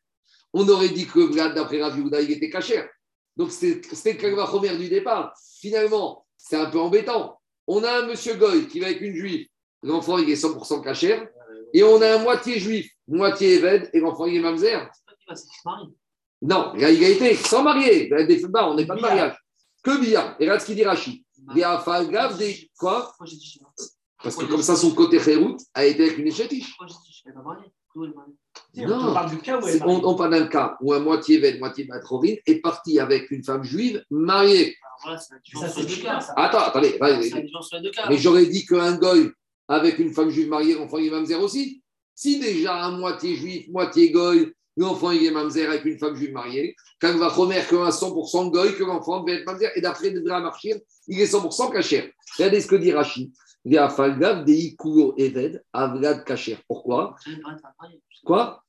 on aurait dit que Vlad, d'après Rav il était cachère. Donc c'était c'était le Kalvachomer du départ. Finalement, c'est un peu embêtant. On a un monsieur Goy qui va avec une juive, l'enfant il est 100% cachère, et on a un moitié juif, moitié Even, et l'enfant il est mamzer. Non, là, il a été sans marier. Là, des- on n'est pas de mariage. Que bien. Et regarde ce qu'il dit Rachid. Gav, des. Quoi Parce que comme ça, son côté Khérout a été avec une échatiche. Non. On parle du cas où elle est C'est- On, mariée. on parle d'un cas où un moitié Even, moitié Batrovine est parti avec une femme juive mariée. Ça, c'est du cas, ça. Attends, attendez. Mais j'aurais dit qu'un goy avec une femme juive mariée, l'enfant il est mamzer aussi. Si déjà un moitié juif, moitié goy, l'enfant il est mamzer avec une femme juive mariée, quand il va remettre qu'un 100% goy, que l'enfant devait être mamzer, et d'après de marcher, il est 100% kacher. Regardez ce que dit Rachid. Il y a Falgav de Ikulo Eved, Avlad kacher. Pourquoi? Quoi?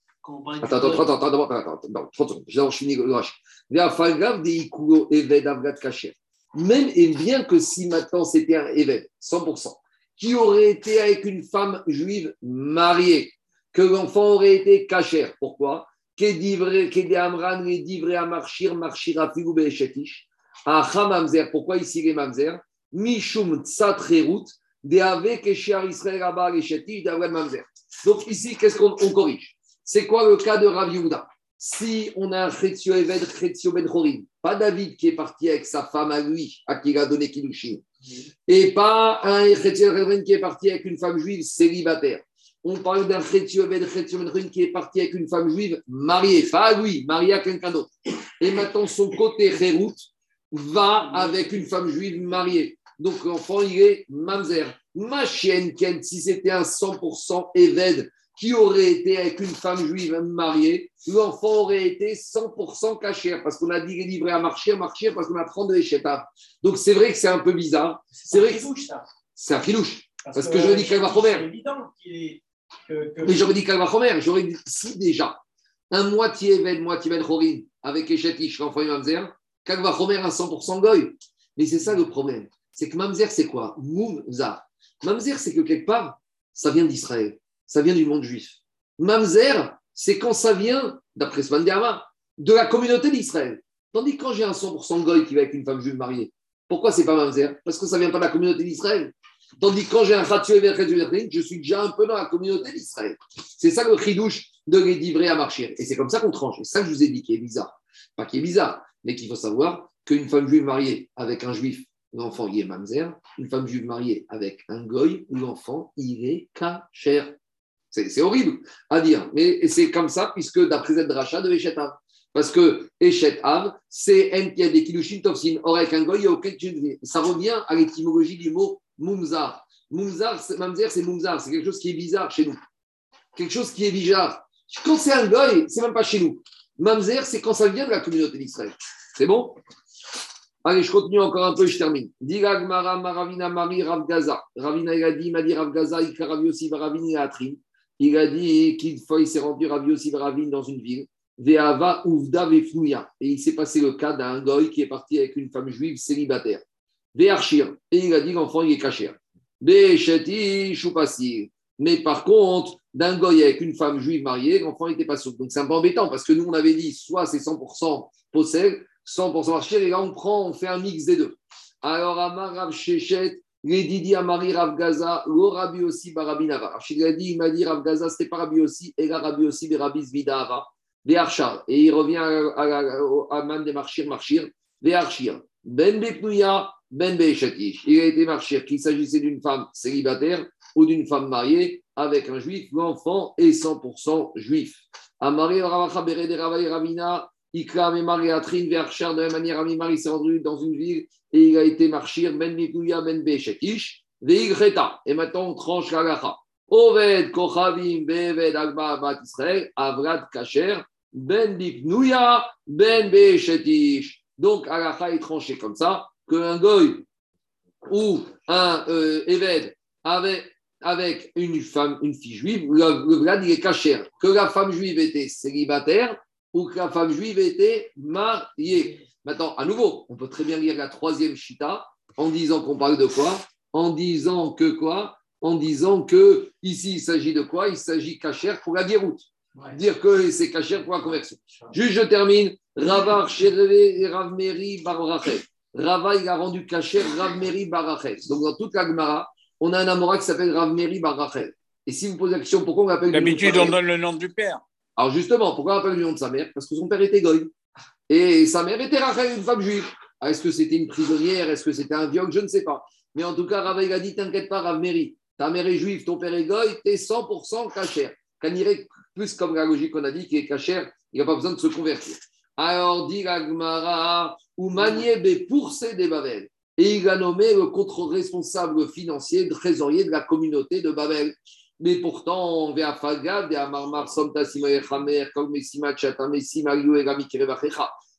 Attends, attends, attends, attends, attends, attends, attends, attends, 30 secondes. Je finis le Ikulo Eved, Avlad kacher. Même et bien que si maintenant c'était un Eved, 100%, qui aurait été avec une femme juive mariée, que l'enfant aurait été cachère. Pourquoi? Mamzer. Pourquoi ici les mamzer? Mishum tsatrerut, Donc ici, qu'est-ce qu'on on corrige? C'est quoi le cas de Rav Yehuda? Si on a un Chetzio Eved, Chetzio Ben Chorim, pas David qui est parti avec sa femme à lui, à qui il a donné Kiddushin, et pas un chrétien Révren qui est parti avec une femme juive célibataire. On parle d'un chrétien Ben Ben qui est parti avec une femme juive mariée, pas à lui, mariée à quelqu'un d'autre. Et maintenant, son côté Hérout va avec une femme juive mariée. Donc, l'enfant, il est mamzer. Ma chienne, Ken, si c'était un 100% évède qui aurait été avec une femme juive mariée, l'enfant aurait été 100% cachère, parce qu'on a dit livré à marcher, marcher, parce qu'on apprend de l'échetav. Donc, c'est vrai que c'est un peu bizarre. C'est vrai que Fouche, ça. c'est un filouche. Parce que j'aurais dit qu'elle va Romer. C'est évident qu'il est. Que, que- Mais j'aurais dit Kalvachomer, j'aurais dit si déjà un moitié Eved, moitié Ben Chorin avec Eshetish, l'enfant et Mamzer, Kalvachomer un 100% Goy. Mais c'est ça le problème. C'est que Mamzer, c'est quoi? Moumzar. Mamzer, c'est que quelque part, ça vient d'Israël, ça vient du monde juif. Mamzer, c'est quand ça vient, d'après Svan Derma, de la communauté d'Israël. Tandis que quand j'ai un 100% Goy qui va avec une femme juive mariée, pourquoi c'est pas Mamzer? Parce que ça vient pas de la communauté d'Israël. Tandis que quand j'ai un Khatsu Ever Khatsu je suis déjà un peu dans la communauté d'Israël. C'est ça le chidouche de les livrer à marcher. Et c'est comme ça qu'on tranche. Et ça que je vous ai dit qui est bizarre. Pas qui est bizarre, mais qu'il faut savoir qu'une femme juive mariée avec un juif, l'enfant il est mamzer. Une femme juive mariée avec un goy, l'enfant il est kacher. C'est horrible à dire, mais c'est comme ça, puisque d'après cette de Eshet Av. Parce que Eshet Av, c'est un qui a des kilushin tofsin. Or, avec un goy, il. Ça revient à l'étymologie du mot mumzar. Mumzar, mamzer, c'est mumzar. C'est quelque chose qui est bizarre chez nous. Quelque chose qui est bizarre. Quand c'est un goy, c'est même pas chez nous. Mamzer, c'est quand ça vient de la communauté d'Israël. C'est bon? Allez, je continue encore un peu, je termine. Dirag Mara Maravina Mari Rav Gaza. Ravina, il a dit, il m'a dit Rav Gaza, il Rav Yossi Ravin, il a Atrim. Il a dit qu'il s'est rendu Rav Yossi Ravin dans une ville. Ve'ava Uvda Vefnouya. Et il s'est passé le cas d'un goy qui est parti avec une femme juive célibataire. Ve'archir. Et il a dit l'enfant, il est caché. Ve'cheti Choupassi. Mais par contre, d'un goy avec une femme juive mariée, l'enfant n'était pas souple. Donc c'est un peu embêtant parce que nous, on avait dit soit c'est 100% possède, 100% marché, et là on prend, on fait un mix des deux. Alors, Amar Rav Shechet, les Didi Amari Rav Gaza, le Rabbi aussi Barabi Nava. Rachid a dit, il m'a dit Rav Gaza, c'était pas Rabbi aussi, et là Rabbi aussi, Berabi Zvida Ava, Ve'archar. Et il revient à, à, à, au Aman de Marchir, Marchir, Ve'archir. Ben Bepnouya, Ben. Il a été Marchir, qu'il s'agissait d'une femme célibataire ou d'une femme mariée avec un juif, l'enfant est 100% juif. Amari Ravacha Ravai Ravina, Ikra Amemar et Atrin Verchar, de la même manière, Amemar, il s'est rendu dans une ville et il a été marchir, Ben Mikuya, Ben Beshekish, Veigreta. Et maintenant, on tranche la lacha. Oved, Kochavim, Beved, Agba, Bat Israël, Avrad, Kacher, Ben Biknuya, Ben Beshetish. Donc, Alacha est tranché comme ça, qu'un goy ou un euh, Eved avec, une femme, une fille juive, le, le il est caché. Que la femme juive était célibataire ou que la femme juive était mariée. Maintenant, à nouveau, on peut très bien lire la troisième chita en disant qu'on parle de quoi? En disant que quoi? En disant que ici, il s'agit de quoi? Il s'agit cachère pour la guéroute. Dire que c'est cachère pour la conversion. Juste, je termine. Ravar, Chervé et Ravmeri, Barrachet. Rava, il a rendu cachère Ravmeri, Barrachet. Donc, dans toute la Gemara, on a un Amora qui s'appelle Ravmeri, Barrachet. Et si vous posez la question, pourquoi on l'appelle D'habitude, on donne le nom du père. Alors justement, pourquoi on appelle le nom de sa mère? Parce que son père était goy. Et sa mère était Rachel, une femme juive. Ah, Est-ce que c'était une prisonnière? Est-ce que c'était un viol Je ne sais pas. Mais en tout cas, Rava, il a dit T'inquiète pas, Rav Meri. Ta mère est juive, ton père est goy, t'es 100% cachère. Irait plus comme la logique qu'on a dit, qui est cachère, il n'a pas besoin de se convertir. Alors, dit la Gemara, ou Maniebe pour des Babel. Et il a nommé le contre-responsable financier, trésorier de la communauté de Babel. Mais pourtant.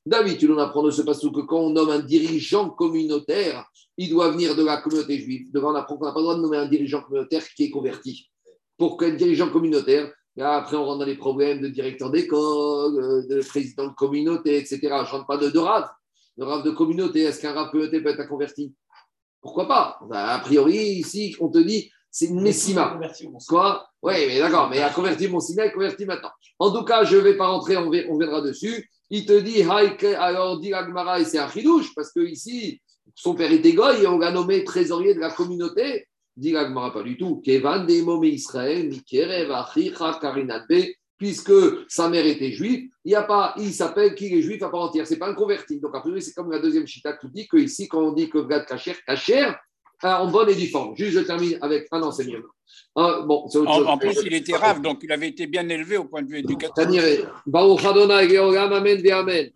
David, on apprend de ce passage que quand on nomme un dirigeant communautaire, il doit venir de la communauté juive. Devant, on apprend qu'on n'a pas le droit de nommer un dirigeant communautaire qui est converti. Pour qu'un dirigeant communautaire, après on rentre dans les problèmes de directeur d'école, euh, de président de communauté, etc. Je ne rentre pas de, de rave. De rave de communauté. Est-ce qu'un rave communauté peut être converti? Pourquoi pas? Ben, A priori, ici, on te dit, c'est une messima. Quoi? Oui, mais d'accord, mais a converti mon signe, il converti maintenant. En tout cas, je ne vais pas rentrer, on, ver- on viendra dessus. Il te dit, alors dit Agmara, et c'est un chidouche, parce que ici, son père était goy et on l'a nommé trésorier de la communauté. Dit Agmara, pas du tout. Kevan de Israël, puisque sa mère était juive, il y a pas, il s'appelle qu'il est juif à part entière. C'est pas un converti. Donc, a priori, c'est comme la deuxième chita qui dit que ici, quand on dit que Vlad Kacher, Kacher, en bonne et due forme. Juste, je termine avec un enseignement. Ah, bon, En, plus, il était rave, donc il avait été bien élevé au point de vue éducatif. Amen, Amen.